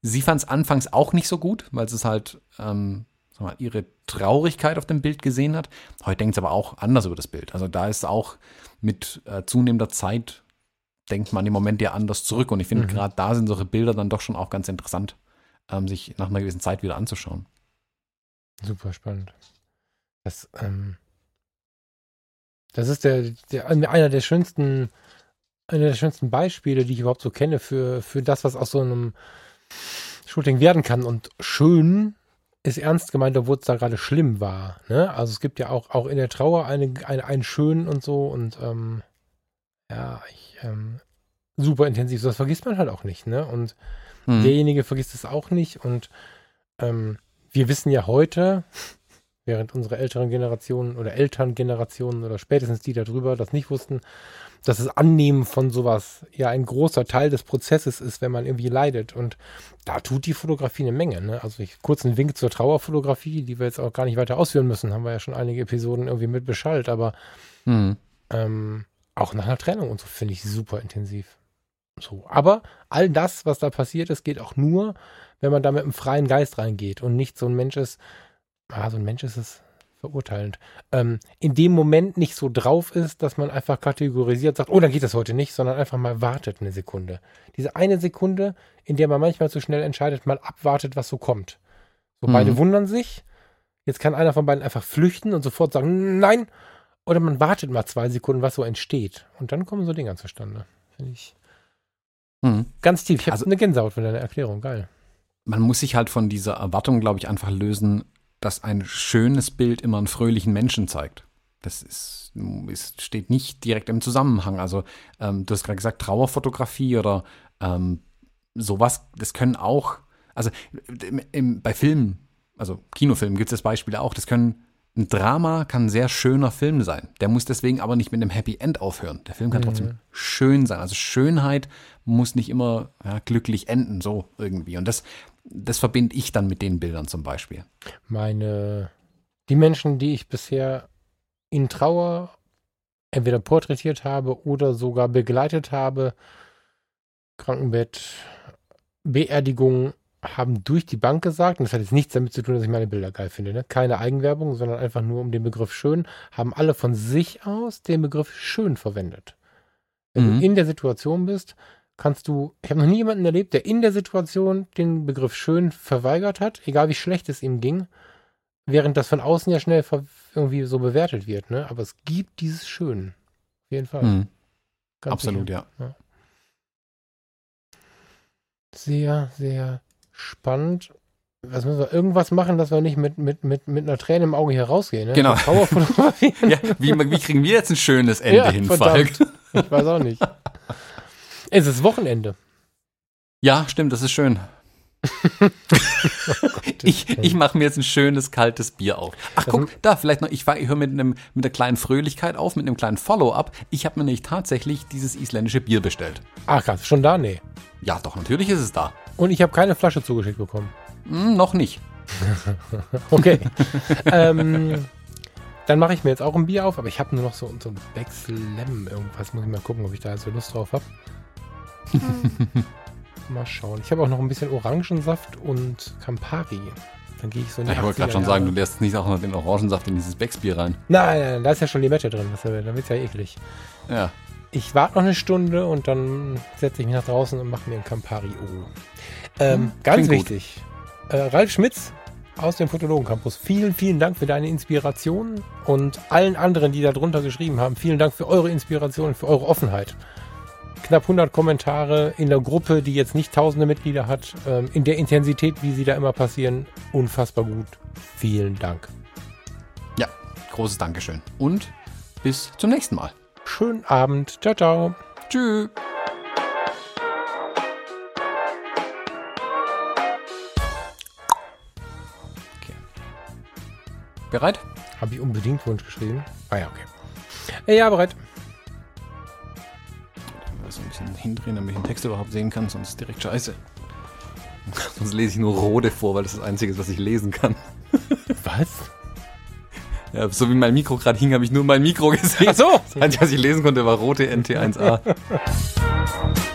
sie fand es anfangs auch nicht so gut, weil es halt ähm, sag mal, ihre Traurigkeit auf dem Bild gesehen hat. Heute denkt sie aber auch anders über das Bild. Also da ist auch mit äh, zunehmender Zeit denkt man im Moment ja anders zurück. Und ich finde, mhm. gerade da sind solche Bilder dann doch schon auch ganz interessant, ähm, sich nach einer gewissen Zeit wieder anzuschauen. Super spannend. Das, ähm, das ist der, der, einer der schönsten, einer der schönsten Beispiele, die ich überhaupt so kenne für, für das, was aus so einem Shooting werden kann. Und schön ist ernst gemeint, obwohl es da gerade schlimm war. Ne? Also es gibt ja auch, auch in der Trauer eine, eine, einen schönen und so und ähm, ja, ich, ähm, super intensiv. Das vergisst man halt auch nicht, ne? Und hm. derjenige vergisst es auch nicht und ähm, wir wissen ja heute, während unsere älteren Generationen oder Elterngenerationen oder spätestens die darüber das nicht wussten, dass das Annehmen von sowas ja ein großer Teil des Prozesses ist, wenn man irgendwie leidet. Und da tut die Fotografie eine Menge. Ne? Also ich kurz einen Wink zur Trauerfotografie, die wir jetzt auch gar nicht weiter ausführen müssen, haben wir ja schon einige Episoden irgendwie mit beschallt, aber mhm. ähm, auch nach einer Trennung und so finde ich super intensiv. So. Aber all das, was da passiert ist, geht auch nur, wenn man da mit einem freien Geist reingeht und nicht so ein Mensch ist, ah, so ein Mensch ist es verurteilend, ähm, in dem Moment nicht so drauf ist, dass man einfach kategorisiert sagt, oh, dann geht das heute nicht, sondern einfach mal wartet eine Sekunde. Diese eine Sekunde, in der man manchmal zu schnell entscheidet, mal abwartet, was so kommt. So mhm. beide wundern sich. Jetzt kann einer von beiden einfach flüchten und sofort sagen, nein. Oder man wartet mal zwei Sekunden, was so entsteht. Und dann kommen so Dinge zustande. Finde ich. Mhm. Ganz tief. Ich habe also, eine Gänsehaut von deiner Erklärung. Geil man muss sich halt von dieser Erwartung, glaube ich, einfach lösen, dass ein schönes Bild immer einen fröhlichen Menschen zeigt. Das ist, ist steht nicht direkt im Zusammenhang. Also, ähm, du hast gerade gesagt, Trauerfotografie oder ähm, sowas, das können auch, also im, im, bei Filmen, also Kinofilmen gibt es das Beispiel auch, das können ein Drama kann ein sehr schöner Film sein. Der muss deswegen aber nicht mit einem Happy End aufhören. Der Film kann mhm. trotzdem schön sein. Also Schönheit muss nicht immer ja, glücklich enden, so irgendwie. Und das, das verbinde ich dann mit den Bildern zum Beispiel. Meine, die Menschen, die ich bisher in Trauer entweder porträtiert habe oder sogar begleitet habe, Krankenbett, Beerdigung, haben durch die Bank gesagt, und das hat jetzt nichts damit zu tun, dass ich meine Bilder geil finde, ne? keine Eigenwerbung, sondern einfach nur um den Begriff schön, haben alle von sich aus den Begriff schön verwendet. Wenn mhm. du in der Situation bist, kannst du, ich habe noch nie jemanden erlebt, der in der Situation den Begriff schön verweigert hat, egal wie schlecht es ihm ging, während das von außen ja schnell irgendwie so bewertet wird, ne? Aber es gibt dieses Schön. Auf jeden Fall. Mhm. Absolut, ja. ja. Sehr, sehr spannend. Was müssen wir irgendwas machen, dass wir nicht mit, mit, mit, mit einer Träne im Auge hier rausgehen. Ne? Genau. ja, wie, wie kriegen wir jetzt ein schönes Ende ja, hin, Falk? Ich weiß auch nicht. Es ist Wochenende. Ja, stimmt, das ist schön. ich ich mache mir jetzt ein schönes kaltes Bier auf. Ach guck, da vielleicht noch, ich, ich höre mit, einem, mit einer kleinen Fröhlichkeit auf, mit einem kleinen Follow-up. Ich habe mir nämlich tatsächlich dieses isländische Bier bestellt. Ach krass, schon da? Nee. Ja, doch, natürlich ist es da. Und ich habe keine Flasche zugeschickt bekommen. Hm, noch nicht. okay. ähm, dann mache ich mir jetzt auch ein Bier auf, aber ich habe nur noch so, so ein Backslam irgendwas. Muss ich mal gucken, ob ich da so Lust drauf habe. Mal schauen. Ich habe auch noch ein bisschen Orangensaft und Campari. Dann gehe ich so in die ich wollte gerade 80er schon sagen, du lässt nicht auch noch den Orangensaft in dieses Becksbier rein. Nein, nein, da ist ja schon Limette drin. Das, äh, dann wird's ja eklig. Ja. Ich warte noch eine Stunde und dann setze ich mich nach draußen und mache mir ein Campari O. Ähm, Hm, ganz wichtig. Äh, Ralf Schmitz aus dem Fotologen Campus. Vielen, vielen Dank für deine Inspiration und allen anderen, die da drunter geschrieben haben. Vielen Dank für eure Inspiration und für eure Offenheit. Knapp 100 Kommentare in der Gruppe, die jetzt nicht tausende Mitglieder hat, ähm, in der Intensität, wie sie da immer passieren. Unfassbar gut. Vielen Dank. Ja, großes Dankeschön. Und bis zum nächsten Mal. Schönen Abend. Ciao, ciao. Tschüss. Okay. Bereit? Habe ich unbedingt Wunsch geschrieben? Ah ja, okay. Äh, Ja, bereit. Ich muss ein bisschen hindrehen, damit ich den Text überhaupt sehen kann, sonst ist direkt scheiße. Sonst lese ich nur Rode vor, weil das das Einzige ist, was ich lesen kann. Was? Ja, so wie mein Mikro gerade hing, habe ich nur mein Mikro gesehen. Ach so. Das Einzige, was ich lesen konnte, war rote NT1A.